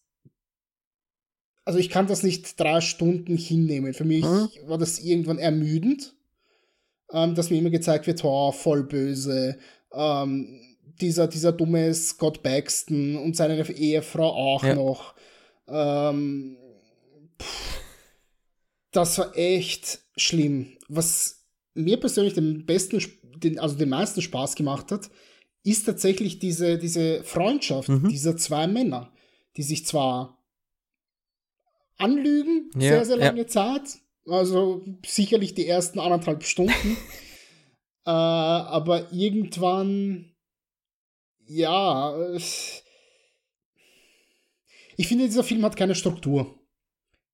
Also ich kann das nicht drei Stunden hinnehmen. Für mich mhm. war das irgendwann ermüdend, ähm, dass mir immer gezeigt wird, oh, voll böse. Ähm, dieser, dieser dumme Scott Baxton und seine Ehefrau auch ja. noch. Ähm, das war echt schlimm. Was mir persönlich den besten, den, also den meisten Spaß gemacht hat, ist tatsächlich diese, diese Freundschaft mhm. dieser zwei Männer, die sich zwar anlügen, ja, sehr, sehr lange ja. Zeit, also sicherlich die ersten anderthalb Stunden, äh, aber irgendwann, ja, ich finde, dieser Film hat keine Struktur.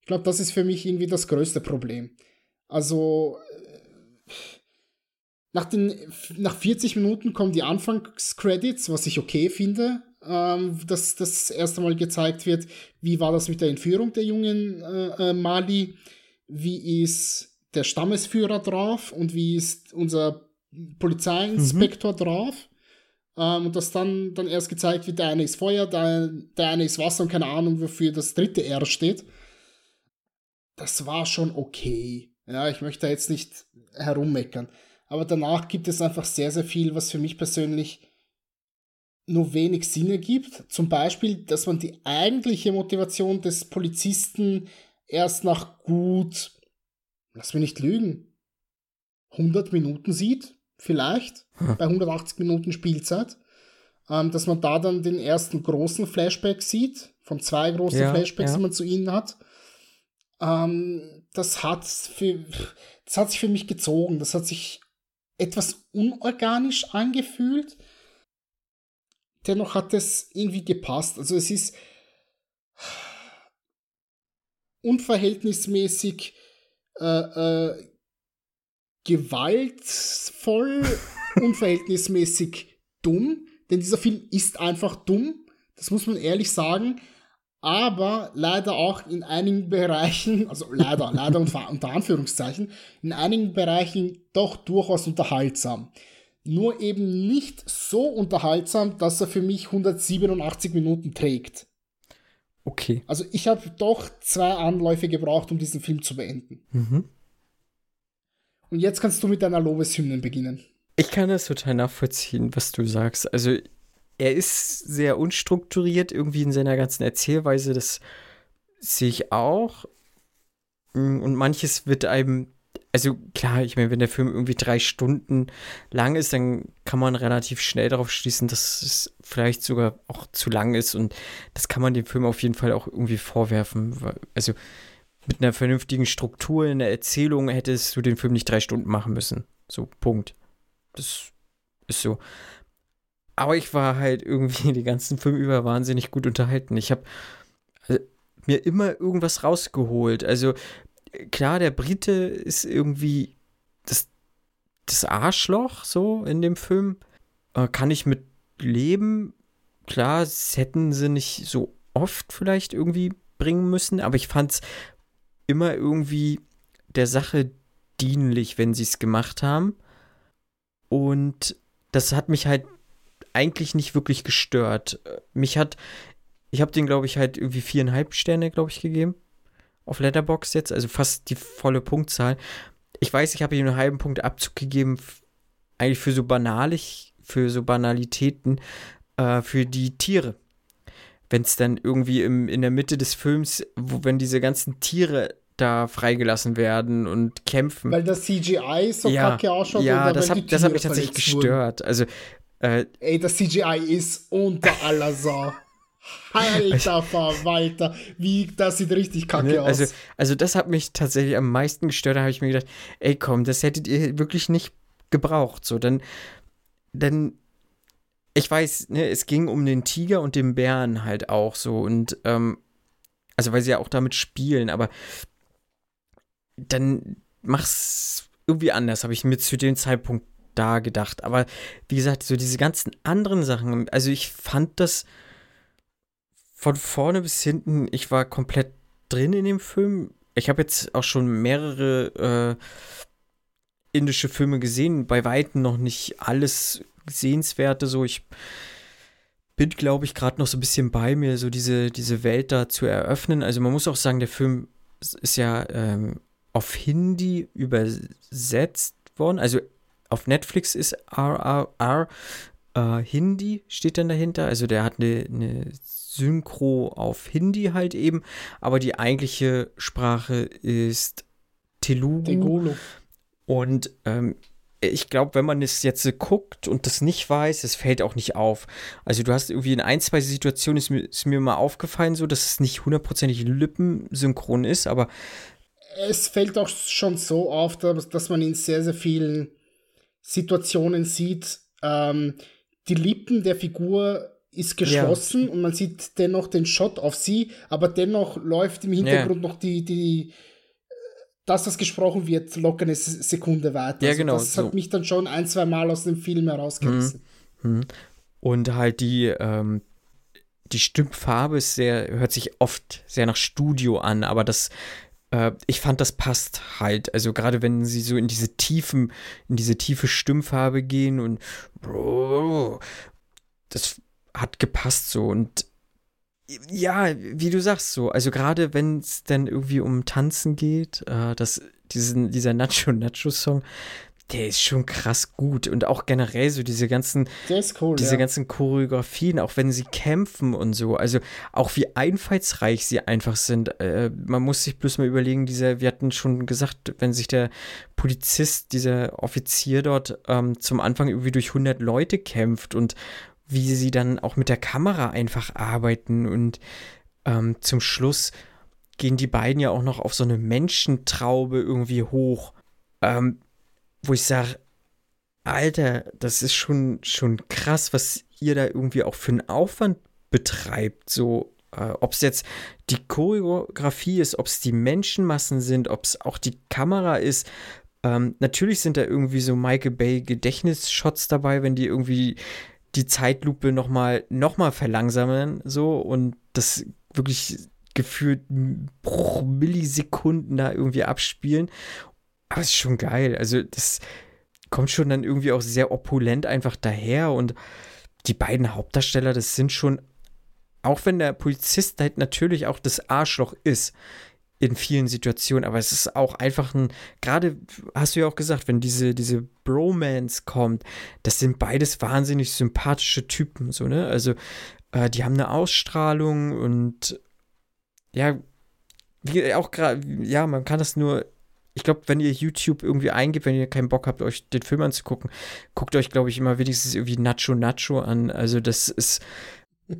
Ich glaube, das ist für mich irgendwie das größte Problem. Also, nach, den, nach 40 Minuten kommen die Anfangscredits, was ich okay finde, ähm, dass das erste Mal gezeigt wird, wie war das mit der Entführung der jungen äh, äh, Mali, wie ist der Stammesführer drauf und wie ist unser Polizeiinspektor mhm. drauf. Ähm, und dass dann, dann erst gezeigt wird, der eine ist Feuer, der, der eine ist Wasser und keine Ahnung, wofür das dritte R steht. Das war schon okay. Ja, ich möchte da jetzt nicht herummeckern. Aber danach gibt es einfach sehr, sehr viel, was für mich persönlich nur wenig Sinn ergibt. Zum Beispiel, dass man die eigentliche Motivation des Polizisten erst nach gut, lass mich nicht lügen, 100 Minuten sieht, vielleicht, hm. bei 180 Minuten Spielzeit. Ähm, dass man da dann den ersten großen Flashback sieht, von zwei großen ja, Flashbacks, ja. die man zu ihnen hat. Ähm, das, hat für, das hat sich für mich gezogen. Das hat sich etwas unorganisch angefühlt. Dennoch hat es irgendwie gepasst. Also es ist unverhältnismäßig äh, äh, gewaltvoll, unverhältnismäßig dumm, denn dieser Film ist einfach dumm, das muss man ehrlich sagen aber leider auch in einigen Bereichen, also leider, leider unter Anführungszeichen, in einigen Bereichen doch durchaus unterhaltsam. Nur eben nicht so unterhaltsam, dass er für mich 187 Minuten trägt. Okay. Also ich habe doch zwei Anläufe gebraucht, um diesen Film zu beenden. Mhm. Und jetzt kannst du mit deiner Lobeshymnen beginnen. Ich kann das total nachvollziehen, was du sagst. Also er ist sehr unstrukturiert irgendwie in seiner ganzen Erzählweise. Das sehe ich auch. Mm, und manches wird einem, also klar, ich meine, wenn der Film irgendwie drei Stunden lang ist, dann kann man relativ schnell darauf schließen, dass es vielleicht sogar auch zu lang ist. Und das kann man dem Film auf jeden Fall auch irgendwie vorwerfen. Also mit einer vernünftigen Struktur in der Erzählung hättest du den Film nicht drei Stunden machen müssen. So, Punkt. Das ist so. Aber ich war halt irgendwie die ganzen Filme über wahnsinnig gut unterhalten. Ich habe äh, mir immer irgendwas rausgeholt. Also klar, der Brite ist irgendwie das, das Arschloch so in dem Film. Kann ich mit leben. Klar, das hätten sie nicht so oft vielleicht irgendwie bringen müssen, aber ich fand es immer irgendwie der Sache dienlich, wenn sie es gemacht haben. Und das hat mich halt eigentlich nicht wirklich gestört. Mich hat, ich habe den, glaube ich, halt irgendwie viereinhalb Sterne, glaube ich, gegeben. Auf Letterbox jetzt, also fast die volle Punktzahl. Ich weiß, ich habe ihm einen halben Punkt Abzug gegeben, eigentlich für so banalig, für so Banalitäten, äh, für die Tiere. Wenn es dann irgendwie im, in der Mitte des Films, wo wenn diese ganzen Tiere da freigelassen werden und kämpfen. Weil das CGI so ja, kacke ausschaut. Ja, das hat, das hat mich tatsächlich gestört. Also äh, Ey, das CGI ist unter aller Sau. Alter Verwalter, wie, das sieht richtig kacke ne, aus. Also, also das hat mich tatsächlich am meisten gestört. Da habe ich mir gedacht, ey komm, das hättet ihr wirklich nicht gebraucht. So, dann, dann, ich weiß, ne, es ging um den Tiger und den Bären halt auch so und, ähm, also weil sie ja auch damit spielen, aber dann mach's irgendwie anders, habe ich mir zu dem Zeitpunkt da gedacht. Aber wie gesagt, so diese ganzen anderen Sachen, also ich fand das von vorne bis hinten, ich war komplett drin in dem Film. Ich habe jetzt auch schon mehrere äh, indische Filme gesehen, bei Weitem noch nicht alles Sehenswerte, so ich bin, glaube ich, gerade noch so ein bisschen bei mir, so diese, diese Welt da zu eröffnen. Also man muss auch sagen, der Film ist ja ähm, auf Hindi übersetzt worden. Also auf Netflix ist RRR äh, Hindi steht dann dahinter. Also der hat eine, eine Synchro auf Hindi halt eben, aber die eigentliche Sprache ist Telugu. Und ähm, ich glaube, wenn man es jetzt guckt und das nicht weiß, es fällt auch nicht auf. Also du hast irgendwie in ein, zwei Situationen ist mir, ist mir mal aufgefallen, so dass es nicht hundertprozentig lippensynchron ist, aber es fällt auch schon so auf, dass man in sehr, sehr vielen Situationen sieht, ähm, die Lippen der Figur ist geschlossen ja. und man sieht dennoch den Shot auf sie, aber dennoch läuft im Hintergrund ja. noch die, die, das gesprochen wird, locker eine Sekunde weiter. Ja, also genau. Das so. hat mich dann schon ein, zwei Mal aus dem Film herausgerissen. Mhm. Mhm. Und halt die, ähm, die Stimmfarbe ist sehr, hört sich oft sehr nach Studio an, aber das ich fand, das passt halt. Also gerade wenn sie so in diese tiefen, in diese tiefe Stimmfarbe gehen und das hat gepasst so und ja, wie du sagst so, also gerade wenn es dann irgendwie um Tanzen geht, äh, das, diesen, dieser Nacho Nacho Song, der ist schon krass gut und auch generell so diese ganzen cool, diese ja. ganzen Choreografien, auch wenn sie kämpfen und so, also auch wie einfallsreich sie einfach sind. Äh, man muss sich bloß mal überlegen, dieser, wir hatten schon gesagt, wenn sich der Polizist, dieser Offizier dort ähm, zum Anfang irgendwie durch 100 Leute kämpft und wie sie dann auch mit der Kamera einfach arbeiten und ähm, zum Schluss gehen die beiden ja auch noch auf so eine Menschentraube irgendwie hoch. Ähm, wo ich sage, Alter, das ist schon, schon krass, was ihr da irgendwie auch für einen Aufwand betreibt. So, äh, ob es jetzt die Choreografie ist, ob es die Menschenmassen sind, ob es auch die Kamera ist. Ähm, natürlich sind da irgendwie so Michael Bay Gedächtnisshots dabei, wenn die irgendwie die Zeitlupe nochmal noch mal verlangsamen, so und das wirklich gefühlt Millisekunden da irgendwie abspielen. Aber es ist schon geil. Also, das kommt schon dann irgendwie auch sehr opulent einfach daher. Und die beiden Hauptdarsteller, das sind schon, auch wenn der Polizist halt natürlich auch das Arschloch ist, in vielen Situationen, aber es ist auch einfach ein, gerade hast du ja auch gesagt, wenn diese, diese Bromance kommt, das sind beides wahnsinnig sympathische Typen, so, ne? Also, äh, die haben eine Ausstrahlung und ja, wie auch gerade, ja, man kann das nur ich glaube, wenn ihr YouTube irgendwie eingibt, wenn ihr keinen Bock habt, euch den Film anzugucken, guckt euch, glaube ich, immer wenigstens irgendwie Nacho Nacho an. Also das ist,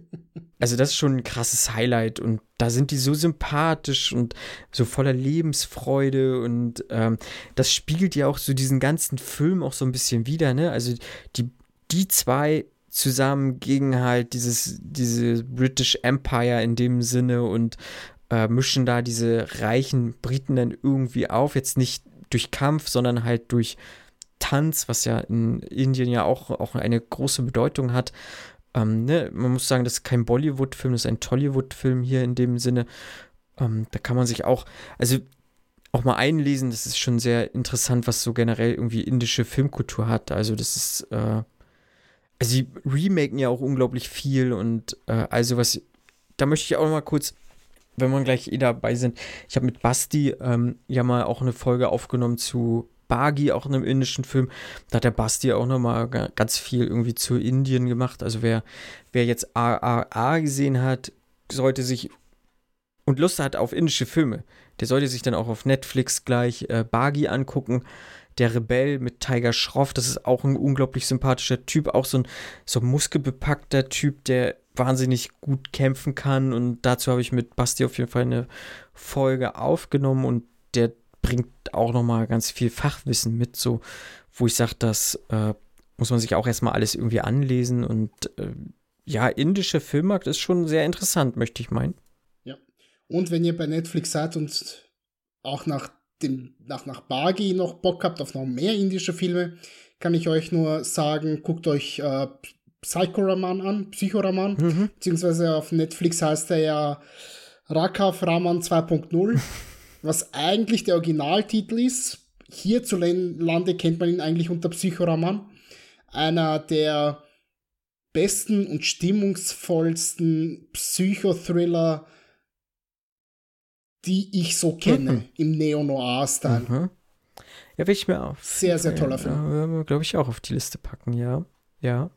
also das ist schon ein krasses Highlight und da sind die so sympathisch und so voller Lebensfreude und ähm, das spiegelt ja auch so diesen ganzen Film auch so ein bisschen wieder, ne? Also die, die zwei zusammen gegen halt dieses, diese British Empire in dem Sinne und äh, mischen da diese reichen Briten dann irgendwie auf. Jetzt nicht durch Kampf, sondern halt durch Tanz, was ja in Indien ja auch, auch eine große Bedeutung hat. Ähm, ne? Man muss sagen, das ist kein Bollywood-Film, das ist ein Tollywood-Film hier in dem Sinne. Ähm, da kann man sich auch, also auch mal einlesen, das ist schon sehr interessant, was so generell irgendwie indische Filmkultur hat. Also das ist, äh, also sie remaken ja auch unglaublich viel und äh, also was, da möchte ich auch mal kurz wenn wir gleich eh dabei sind, ich habe mit Basti ähm, ja mal auch eine Folge aufgenommen zu Bagi, auch einem indischen Film. Da hat der Basti auch nochmal ganz viel irgendwie zu Indien gemacht. Also wer, wer jetzt AAA gesehen hat, sollte sich und Lust hat auf indische Filme, der sollte sich dann auch auf Netflix gleich äh, Bagi angucken. Der Rebell mit Tiger Schroff, das ist auch ein unglaublich sympathischer Typ, auch so ein so muskelbepackter Typ, der wahnsinnig gut kämpfen kann. Und dazu habe ich mit Basti auf jeden Fall eine Folge aufgenommen und der bringt auch nochmal ganz viel Fachwissen mit, so wo ich sage, das äh, muss man sich auch erstmal alles irgendwie anlesen. Und äh, ja, indische Filmmarkt ist schon sehr interessant, möchte ich meinen. Ja. Und wenn ihr bei Netflix seid und auch nach dem, nach, nach Bagi noch Bock habt auf noch mehr indische Filme, kann ich euch nur sagen, guckt euch äh, Psychoraman an, Psychoraman, mhm. beziehungsweise auf Netflix heißt er ja Rakav Raman 2.0, was eigentlich der Originaltitel ist. Hierzulande kennt man ihn eigentlich unter Psychoraman. Einer der besten und stimmungsvollsten Psychothriller, die ich so kenne mhm. im Neo-Noir-Style. Mhm. Ja, will ich mir auch. Sehr, sehr toller Film. Ja, Glaube ich auch auf die Liste packen, ja. Ja.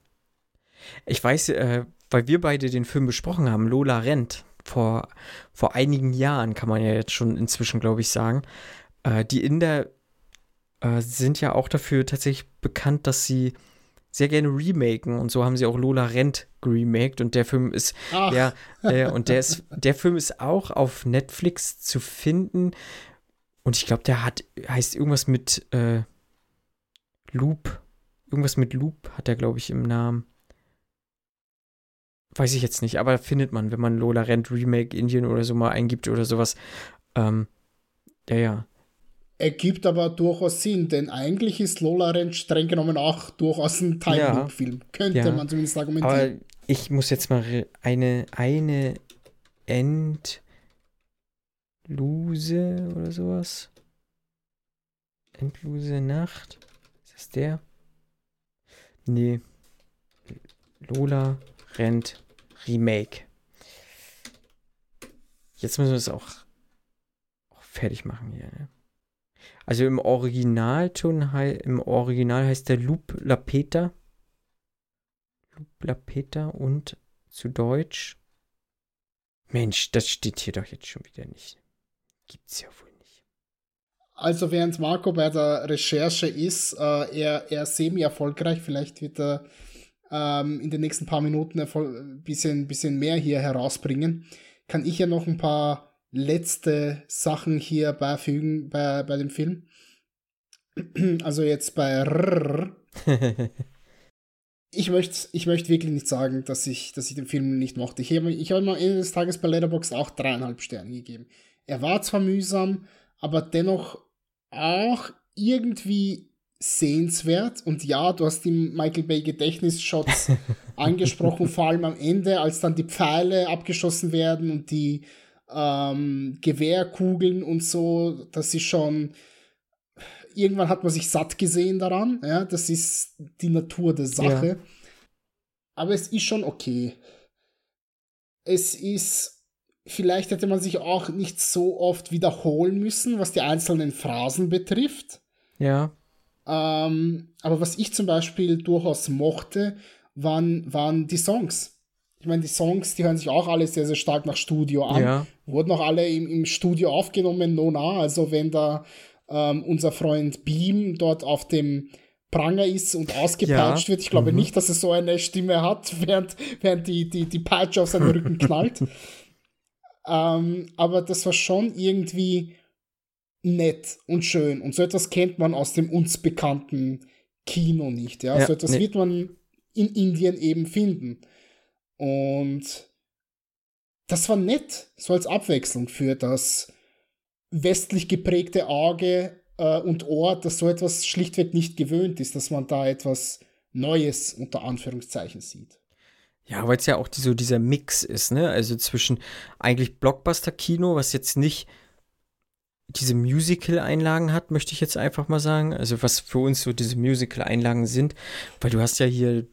Ich weiß, äh, weil wir beide den Film besprochen haben, Lola rennt, vor, vor einigen Jahren, kann man ja jetzt schon inzwischen, glaube ich, sagen. Äh, die Inder äh, sind ja auch dafür tatsächlich bekannt, dass sie sehr gerne remaken. Und so haben sie auch Lola Rent geremaked. Und der Film ist Ach. ja äh, und der ist der Film ist auch auf Netflix zu finden. Und ich glaube der hat heißt irgendwas mit äh, Loop. Irgendwas mit Loop hat er glaube ich im Namen weiß ich jetzt nicht aber findet man wenn man Lola Rent Remake Indien oder so mal eingibt oder sowas ähm, ja ja Ergibt aber durchaus Sinn, denn eigentlich ist Lola Rent streng genommen auch durchaus ein Time Loop Film. Könnte ja, man zumindest argumentieren. Aber ich muss jetzt mal eine, eine Endlose oder sowas. Endlose Nacht. Ist das der? Nee. Lola Rent Remake. Jetzt müssen wir es auch, auch fertig machen hier, ne? Also im Originalton, im Original heißt der Loop Lapeta. Loop Lapeta und zu Deutsch. Mensch, das steht hier doch jetzt schon wieder nicht. Gibt's ja wohl nicht. Also während Marco bei der Recherche ist, äh, er, er semi-erfolgreich, vielleicht wird er ähm, in den nächsten paar Minuten ein bisschen, bisschen mehr hier herausbringen, kann ich ja noch ein paar letzte Sachen hier beifügen bei, bei dem Film. Also jetzt bei Rrr. ich möchte ich möcht wirklich nicht sagen, dass ich, dass ich den Film nicht mochte. Ich habe ich hab am Ende des Tages bei Letterboxd auch dreieinhalb Sterne gegeben. Er war zwar mühsam, aber dennoch auch irgendwie sehenswert. Und ja, du hast die Michael Bay Gedächtnisshots angesprochen, vor allem am Ende, als dann die Pfeile abgeschossen werden und die ähm, Gewehrkugeln und so, das ist schon. Irgendwann hat man sich satt gesehen daran, ja, das ist die Natur der Sache. Ja. Aber es ist schon okay. Es ist, vielleicht hätte man sich auch nicht so oft wiederholen müssen, was die einzelnen Phrasen betrifft. Ja. Ähm, aber was ich zum Beispiel durchaus mochte, waren, waren die Songs ich meine, die Songs, die hören sich auch alle sehr, sehr stark nach Studio an. Ja. Wurden auch alle im, im Studio aufgenommen, nona. Also wenn da ähm, unser Freund Beam dort auf dem Pranger ist und ausgepeitscht ja. wird, ich glaube mhm. nicht, dass er so eine Stimme hat, während, während die, die, die Peitsche auf seinen Rücken knallt. ähm, aber das war schon irgendwie nett und schön. Und so etwas kennt man aus dem uns bekannten Kino nicht. Ja? ja so etwas nee. wird man in Indien eben finden. Und das war nett, so als Abwechslung für das westlich geprägte Auge äh, und Ohr, das so etwas schlichtweg nicht gewöhnt ist, dass man da etwas Neues unter Anführungszeichen sieht. Ja, weil es ja auch die, so dieser Mix ist, ne? Also zwischen eigentlich Blockbuster-Kino, was jetzt nicht diese Musical-Einlagen hat, möchte ich jetzt einfach mal sagen. Also was für uns so diese Musical-Einlagen sind, weil du hast ja hier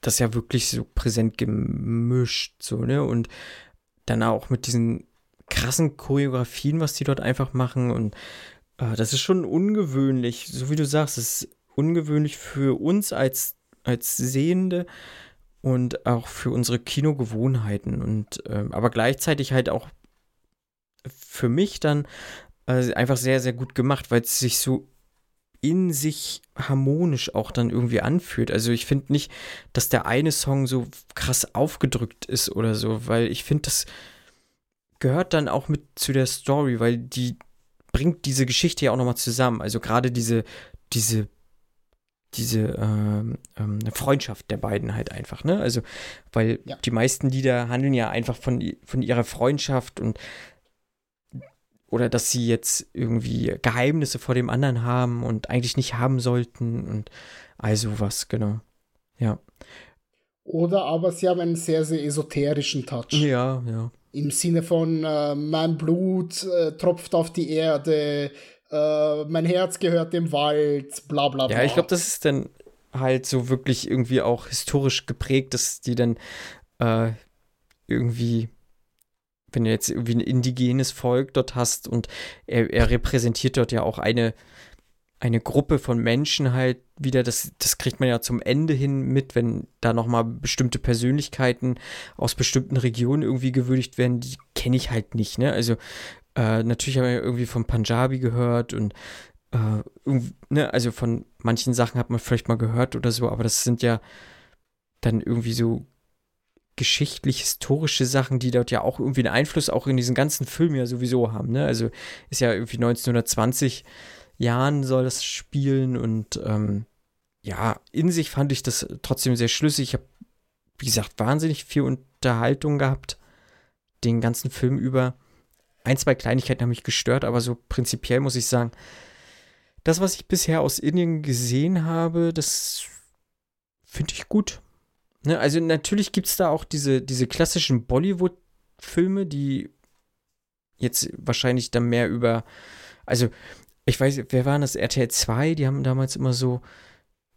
das ja wirklich so präsent gemischt, so, ne? Und dann auch mit diesen krassen Choreografien, was die dort einfach machen. Und äh, das ist schon ungewöhnlich, so wie du sagst, es ist ungewöhnlich für uns als, als Sehende und auch für unsere Kinogewohnheiten. Und äh, aber gleichzeitig halt auch für mich dann äh, einfach sehr, sehr gut gemacht, weil es sich so in sich harmonisch auch dann irgendwie anfühlt. Also ich finde nicht, dass der eine Song so krass aufgedrückt ist oder so, weil ich finde, das gehört dann auch mit zu der Story, weil die bringt diese Geschichte ja auch nochmal zusammen. Also gerade diese, diese, diese ähm, ähm, Freundschaft der beiden halt einfach, ne? Also, weil ja. die meisten Lieder handeln ja einfach von, von ihrer Freundschaft und oder dass sie jetzt irgendwie Geheimnisse vor dem anderen haben und eigentlich nicht haben sollten und all sowas, genau. Ja. Oder aber sie haben einen sehr, sehr esoterischen Touch. Ja, ja. Im Sinne von äh, mein Blut äh, tropft auf die Erde, äh, mein Herz gehört dem Wald, bla bla bla. Ja, ich glaube, das ist dann halt so wirklich irgendwie auch historisch geprägt, dass die dann äh, irgendwie wenn du jetzt irgendwie ein indigenes Volk dort hast und er, er repräsentiert dort ja auch eine, eine Gruppe von Menschen halt wieder, das, das kriegt man ja zum Ende hin mit, wenn da nochmal bestimmte Persönlichkeiten aus bestimmten Regionen irgendwie gewürdigt werden, die kenne ich halt nicht, ne? Also äh, natürlich haben wir ja irgendwie von Punjabi gehört und äh, ne, also von manchen Sachen hat man vielleicht mal gehört oder so, aber das sind ja dann irgendwie so geschichtlich-historische Sachen, die dort ja auch irgendwie einen Einfluss auch in diesen ganzen Film ja sowieso haben. Ne? Also ist ja irgendwie 1920 Jahren soll das spielen und ähm, ja, in sich fand ich das trotzdem sehr schlüssig. Ich habe, wie gesagt, wahnsinnig viel Unterhaltung gehabt, den ganzen Film über. Ein, zwei Kleinigkeiten haben mich gestört, aber so prinzipiell muss ich sagen, das, was ich bisher aus Indien gesehen habe, das finde ich gut. Ne, also natürlich gibt es da auch diese, diese klassischen Bollywood-Filme, die jetzt wahrscheinlich dann mehr über, also ich weiß, wer waren das? RTL 2, die haben damals immer so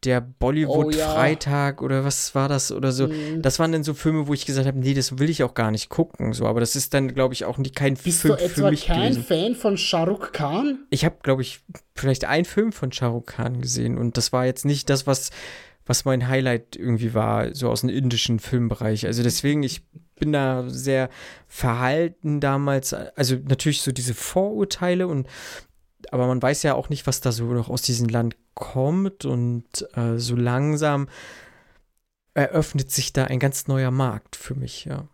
der Bollywood-Freitag oh, ja. oder was war das oder so. Mhm. Das waren dann so Filme, wo ich gesagt habe, nee, das will ich auch gar nicht gucken. So, aber das ist dann, glaube ich, auch nicht kein Bist Film du etwa für mich kein gewesen. Fan von Shah Rukh Khan? Ich habe, glaube ich, vielleicht einen Film von Shah Rukh Khan gesehen und das war jetzt nicht das, was was mein Highlight irgendwie war, so aus dem indischen Filmbereich. Also deswegen, ich bin da sehr verhalten damals. Also natürlich so diese Vorurteile und aber man weiß ja auch nicht, was da so noch aus diesem Land kommt und äh, so langsam eröffnet sich da ein ganz neuer Markt für mich, ja.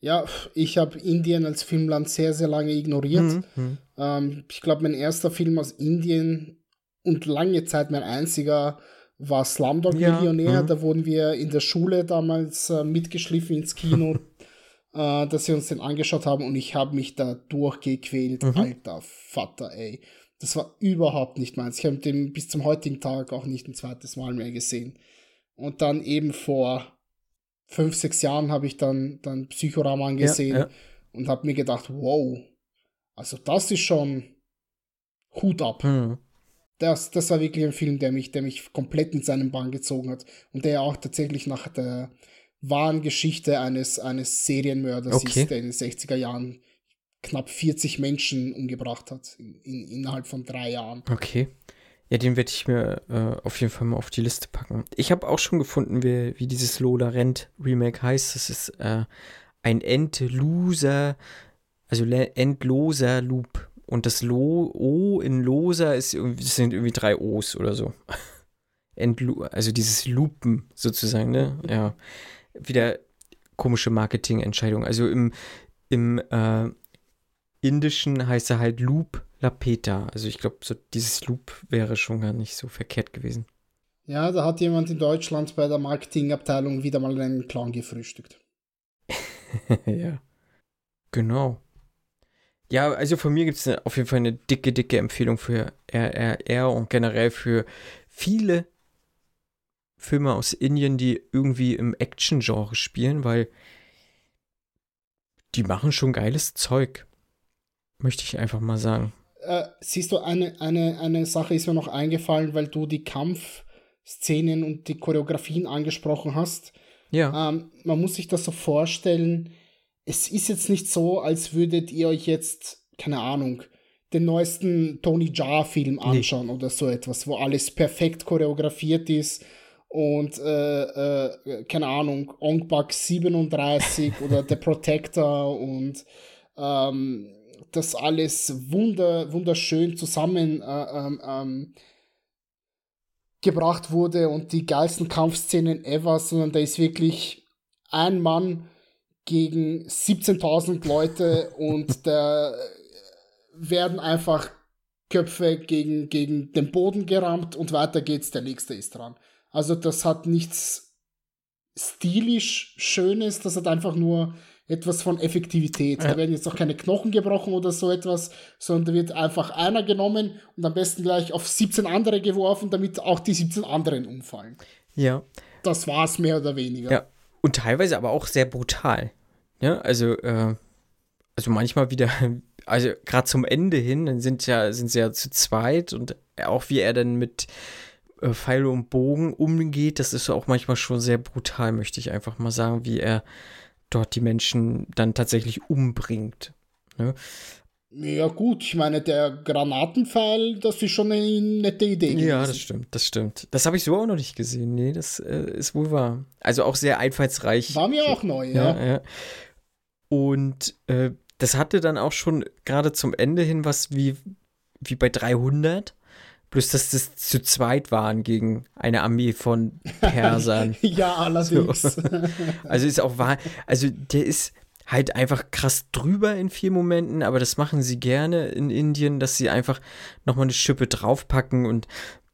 Ja, ich habe Indien als Filmland sehr, sehr lange ignoriert. Mhm. mhm. Ähm, ich glaube, mein erster Film aus Indien und lange Zeit mein einziger war Slumdog Millionär. Ja, mhm. da wurden wir in der Schule damals äh, mitgeschliffen ins Kino, äh, dass wir uns den angeschaut haben und ich habe mich da durchgequält. Mhm. Alter Vater, ey. Das war überhaupt nicht meins. Ich habe den bis zum heutigen Tag auch nicht ein zweites Mal mehr gesehen. Und dann eben vor fünf, sechs Jahren habe ich dann, dann Psychorama angesehen ja, ja. und habe mir gedacht, wow, also das ist schon Hut ab. Mhm das, das war wirklich ein Film, der mich, der mich komplett in seinen Bann gezogen hat und der auch tatsächlich nach der wahren Geschichte eines, eines Serienmörders okay. ist, der in den 60er Jahren knapp 40 Menschen umgebracht hat, in, in, innerhalb von drei Jahren. Okay. Ja, den werde ich mir äh, auf jeden Fall mal auf die Liste packen. Ich habe auch schon gefunden, wie, wie dieses Lola Rent Remake heißt. Das ist äh, ein endloser, also endloser Loop. Und das Lo O in loser ist irgendwie, das sind irgendwie drei O's oder so. Entlu also dieses Lupen sozusagen, ne? Ja. Wieder komische Marketingentscheidung. Also im, im äh, Indischen heißt er halt Loop Lapeta. Also ich glaube, so dieses Loop wäre schon gar nicht so verkehrt gewesen. Ja, da hat jemand in Deutschland bei der Marketingabteilung wieder mal einen Clown gefrühstückt. ja. Genau. Ja, also von mir gibt es auf jeden Fall eine dicke, dicke Empfehlung für RRR und generell für viele Filme aus Indien, die irgendwie im Action-Genre spielen, weil die machen schon geiles Zeug. Möchte ich einfach mal sagen. Äh, siehst du, eine, eine, eine Sache ist mir noch eingefallen, weil du die Kampfszenen und die Choreografien angesprochen hast. Ja. Ähm, man muss sich das so vorstellen, es ist jetzt nicht so, als würdet ihr euch jetzt, keine Ahnung, den neuesten Tony Jaa-Film anschauen nee. oder so etwas, wo alles perfekt choreografiert ist und äh, äh, keine Ahnung, Ong Bak 37 oder The Protector und ähm, das alles wunder, wunderschön zusammen äh, ähm, ähm, gebracht wurde und die geilsten Kampfszenen ever, sondern da ist wirklich ein Mann gegen 17.000 Leute und da werden einfach Köpfe gegen, gegen den Boden gerammt und weiter geht's, der nächste ist dran. Also das hat nichts stilisch Schönes, das hat einfach nur etwas von Effektivität. Ja. Da werden jetzt auch keine Knochen gebrochen oder so etwas, sondern da wird einfach einer genommen und am besten gleich auf 17 andere geworfen, damit auch die 17 anderen umfallen. Ja. Das war's mehr oder weniger. Ja. Und teilweise aber auch sehr brutal. Ja, also, äh, also manchmal wieder also gerade zum Ende hin, dann sind ja, sind sie ja zu zweit und auch wie er dann mit äh, Pfeil und Bogen umgeht, das ist auch manchmal schon sehr brutal, möchte ich einfach mal sagen, wie er dort die Menschen dann tatsächlich umbringt. Ne? Ja, gut, ich meine, der Granatenpfeil, das ist schon eine nette Idee. Gewesen. Ja, das stimmt, das stimmt. Das habe ich so auch noch nicht gesehen. Nee, das äh, ist wohl wahr. Also auch sehr einfallsreich. War mir auch neu, ja. ja, ja. Und äh, das hatte dann auch schon gerade zum Ende hin was wie, wie bei 300. Bloß, dass das zu zweit waren gegen eine Armee von Persern. ja, allerdings. So. Also ist auch wahr. Also der ist halt einfach krass drüber in vier Momenten, aber das machen sie gerne in Indien, dass sie einfach nochmal eine Schippe draufpacken und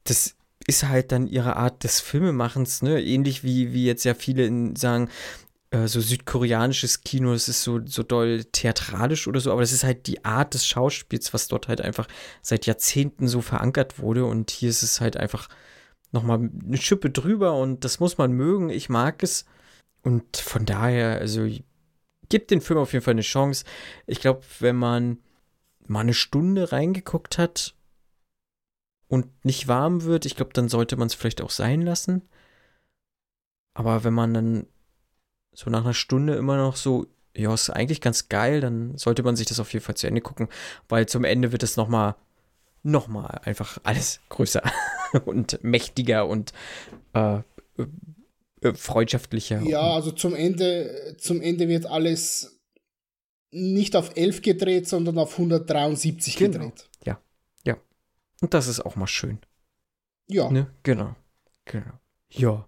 das ist halt dann ihre Art des Filmemachens, ne? Ähnlich wie, wie jetzt ja viele in, sagen, äh, so südkoreanisches Kino, es ist so, so doll theatralisch oder so, aber das ist halt die Art des Schauspiels, was dort halt einfach seit Jahrzehnten so verankert wurde und hier ist es halt einfach nochmal eine Schippe drüber und das muss man mögen, ich mag es und von daher, also gibt den Film auf jeden Fall eine Chance. Ich glaube, wenn man mal eine Stunde reingeguckt hat und nicht warm wird, ich glaube, dann sollte man es vielleicht auch sein lassen. Aber wenn man dann so nach einer Stunde immer noch so, ja, ist eigentlich ganz geil, dann sollte man sich das auf jeden Fall zu Ende gucken, weil zum Ende wird es nochmal, nochmal einfach alles größer und mächtiger und äh, äh, freundschaftlicher. Ja, also zum Ende, zum Ende wird alles nicht auf 11 gedreht, sondern auf 173 genau. gedreht. Ja, ja. Und das ist auch mal schön. Ja. Ne? Genau, genau. Ja.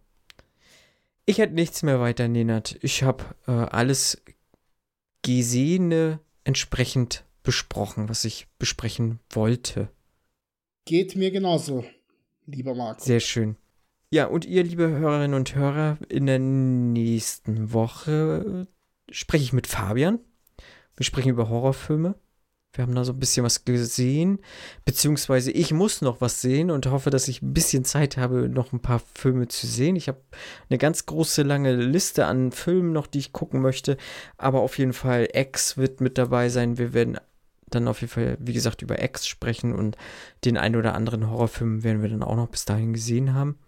Ich hätte nichts mehr weiter, Nenat. Ich habe äh, alles Gesehene entsprechend besprochen, was ich besprechen wollte. Geht mir genauso, lieber Marc. Sehr schön. Ja, und ihr, liebe Hörerinnen und Hörer, in der nächsten Woche spreche ich mit Fabian. Wir sprechen über Horrorfilme. Wir haben da so ein bisschen was gesehen, beziehungsweise ich muss noch was sehen und hoffe, dass ich ein bisschen Zeit habe, noch ein paar Filme zu sehen. Ich habe eine ganz große, lange Liste an Filmen noch, die ich gucken möchte, aber auf jeden Fall X wird mit dabei sein. Wir werden dann auf jeden Fall, wie gesagt, über X sprechen und den ein oder anderen Horrorfilm werden wir dann auch noch bis dahin gesehen haben.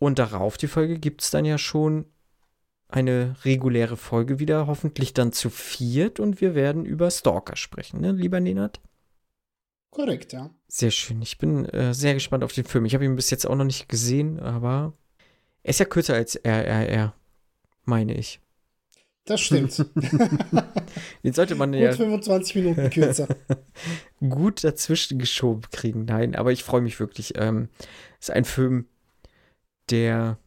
Und darauf die Folge gibt es dann ja schon eine reguläre Folge wieder, hoffentlich dann zu viert und wir werden über Stalker sprechen, ne, lieber Nenad? Korrekt, ja. Sehr schön. Ich bin äh, sehr gespannt auf den Film. Ich habe ihn bis jetzt auch noch nicht gesehen, aber er ist ja kürzer als RRR, meine ich. Das stimmt. den sollte man gut ja 25 Minuten kürzer. gut dazwischen geschoben kriegen. Nein, aber ich freue mich wirklich. Ähm, ist ein Film, der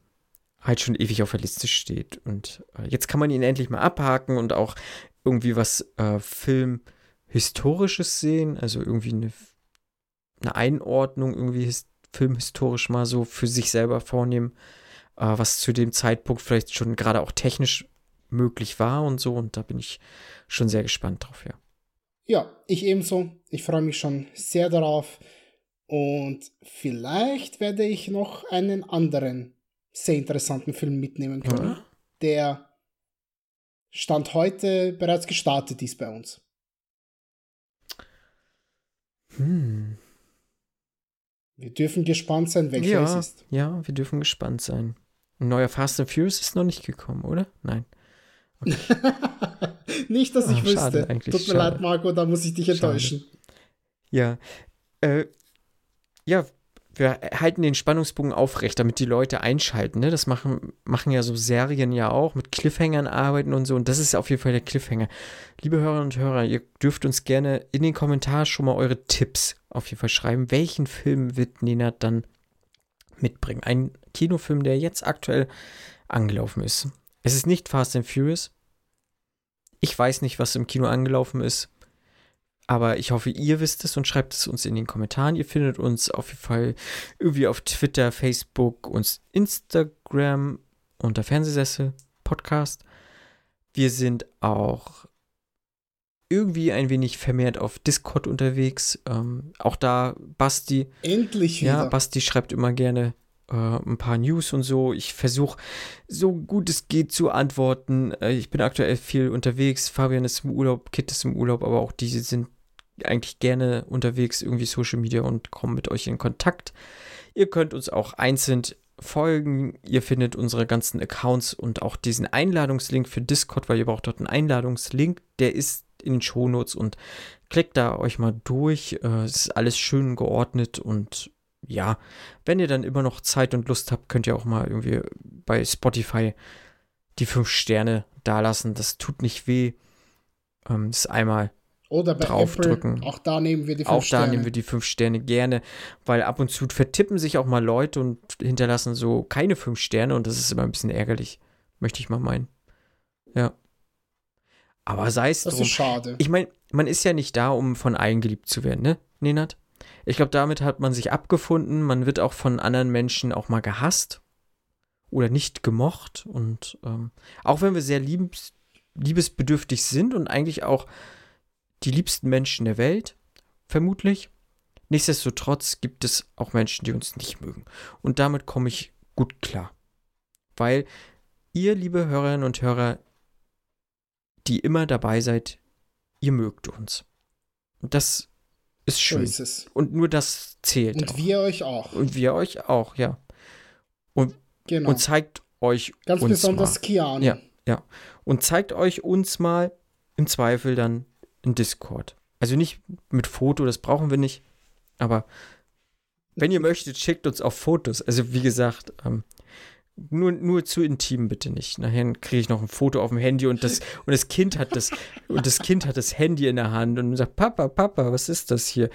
halt schon ewig auf der Liste steht. Und äh, jetzt kann man ihn endlich mal abhaken und auch irgendwie was äh, Filmhistorisches sehen, also irgendwie eine, eine Einordnung, irgendwie filmhistorisch mal so für sich selber vornehmen, äh, was zu dem Zeitpunkt vielleicht schon gerade auch technisch möglich war und so. Und da bin ich schon sehr gespannt drauf, ja. Ja, ich ebenso. Ich freue mich schon sehr darauf. Und vielleicht werde ich noch einen anderen sehr interessanten Film mitnehmen können, mhm. der Stand heute bereits gestartet ist bei uns. Hm. Wir dürfen gespannt sein, welcher ja, es ist. Ja, wir dürfen gespannt sein. Ein neuer Fast and Furious ist noch nicht gekommen, oder? Nein. Okay. nicht, dass ich oh, wüsste. Tut mir schade. leid, Marco, da muss ich dich enttäuschen. Schade. Ja. Äh, ja, wir halten den Spannungsbogen aufrecht, damit die Leute einschalten. Ne? Das machen, machen ja so Serien ja auch, mit Cliffhangern arbeiten und so. Und das ist auf jeden Fall der Cliffhanger. Liebe Hörerinnen und Hörer, ihr dürft uns gerne in den Kommentaren schon mal eure Tipps auf jeden Fall schreiben. Welchen Film wird Nena dann mitbringen? Ein Kinofilm, der jetzt aktuell angelaufen ist. Es ist nicht Fast and Furious. Ich weiß nicht, was im Kino angelaufen ist. Aber ich hoffe, ihr wisst es und schreibt es uns in den Kommentaren. Ihr findet uns auf jeden Fall irgendwie auf Twitter, Facebook und Instagram unter Fernsehsessel Podcast. Wir sind auch irgendwie ein wenig vermehrt auf Discord unterwegs. Ähm, auch da Basti. Endlich wieder. Ja, Basti schreibt immer gerne äh, ein paar News und so. Ich versuche so gut es geht zu antworten. Äh, ich bin aktuell viel unterwegs. Fabian ist im Urlaub, Kit ist im Urlaub, aber auch die sind eigentlich gerne unterwegs, irgendwie Social Media und kommen mit euch in Kontakt. Ihr könnt uns auch einzeln folgen. Ihr findet unsere ganzen Accounts und auch diesen Einladungslink für Discord, weil ihr braucht dort einen Einladungslink. Der ist in den Shownotes und klickt da euch mal durch. Äh, es ist alles schön geordnet und ja, wenn ihr dann immer noch Zeit und Lust habt, könnt ihr auch mal irgendwie bei Spotify die fünf Sterne dalassen. Das tut nicht weh. Ähm, das ist einmal oder bei draufdrücken. Apple, auch da nehmen wir die fünf Sterne. Auch da nehmen wir die fünf Sterne gerne, weil ab und zu vertippen sich auch mal Leute und hinterlassen so keine fünf Sterne und das ist immer ein bisschen ärgerlich, möchte ich mal meinen. Ja. Aber sei es drum. Das ist schade. Ich meine, man ist ja nicht da, um von allen geliebt zu werden, ne, Nenad? Ich glaube, damit hat man sich abgefunden. Man wird auch von anderen Menschen auch mal gehasst oder nicht gemocht. Und ähm, auch wenn wir sehr liebes, liebesbedürftig sind und eigentlich auch die liebsten Menschen der Welt, vermutlich. Nichtsdestotrotz gibt es auch Menschen, die uns nicht mögen. Und damit komme ich gut klar. Weil ihr, liebe Hörerinnen und Hörer, die immer dabei seid, ihr mögt uns. Und das ist schön. So ist. Und nur das zählt. Und auch. wir euch auch. Und wir euch auch, ja. Und, genau. und zeigt euch Ganz uns besonders mal. Kian. Ja, ja. Und zeigt euch uns mal im Zweifel dann in Discord. Also nicht mit Foto, das brauchen wir nicht. Aber wenn ihr möchtet, schickt uns auch Fotos. Also wie gesagt, ähm, nur, nur zu intim bitte nicht. Nachher kriege ich noch ein Foto auf dem Handy und das, und das Kind hat das, und das Kind hat das Handy in der Hand und sagt, Papa, Papa, was ist das hier?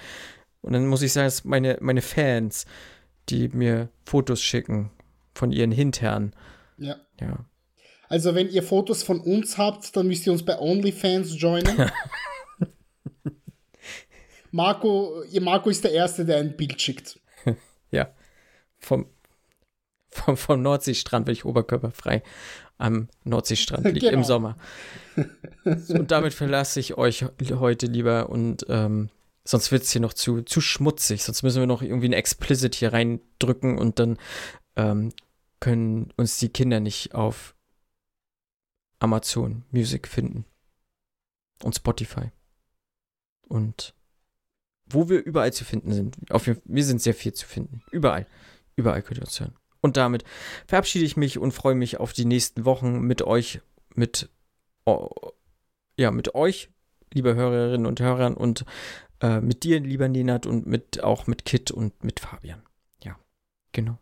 Und dann muss ich sagen, es sind meine, meine Fans, die mir Fotos schicken von ihren Hintern. Ja. Ja. Also, wenn ihr Fotos von uns habt, dann müsst ihr uns bei OnlyFans joinen. Marco, Marco ist der Erste, der ein Bild schickt. ja. Vom, vom, vom Nordseestrand bin ich oberkörperfrei am Nordseestrand liegt genau. im Sommer. und damit verlasse ich euch heute lieber und ähm, sonst wird es hier noch zu, zu schmutzig. Sonst müssen wir noch irgendwie ein Explicit hier reindrücken und dann ähm, können uns die Kinder nicht auf Amazon Music finden. Und Spotify. Und wo wir überall zu finden sind. Auf, wir sind sehr viel zu finden. Überall. Überall könnt ihr uns hören. Und damit verabschiede ich mich und freue mich auf die nächsten Wochen mit euch, mit, oh, ja, mit euch, liebe Hörerinnen und Hörern, und äh, mit dir, lieber Nenad, und mit, auch mit Kit und mit Fabian. Ja, genau.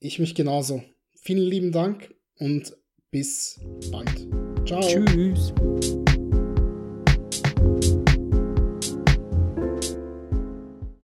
Ich mich genauso. Vielen lieben Dank und bis bald. Ciao. Tschüss.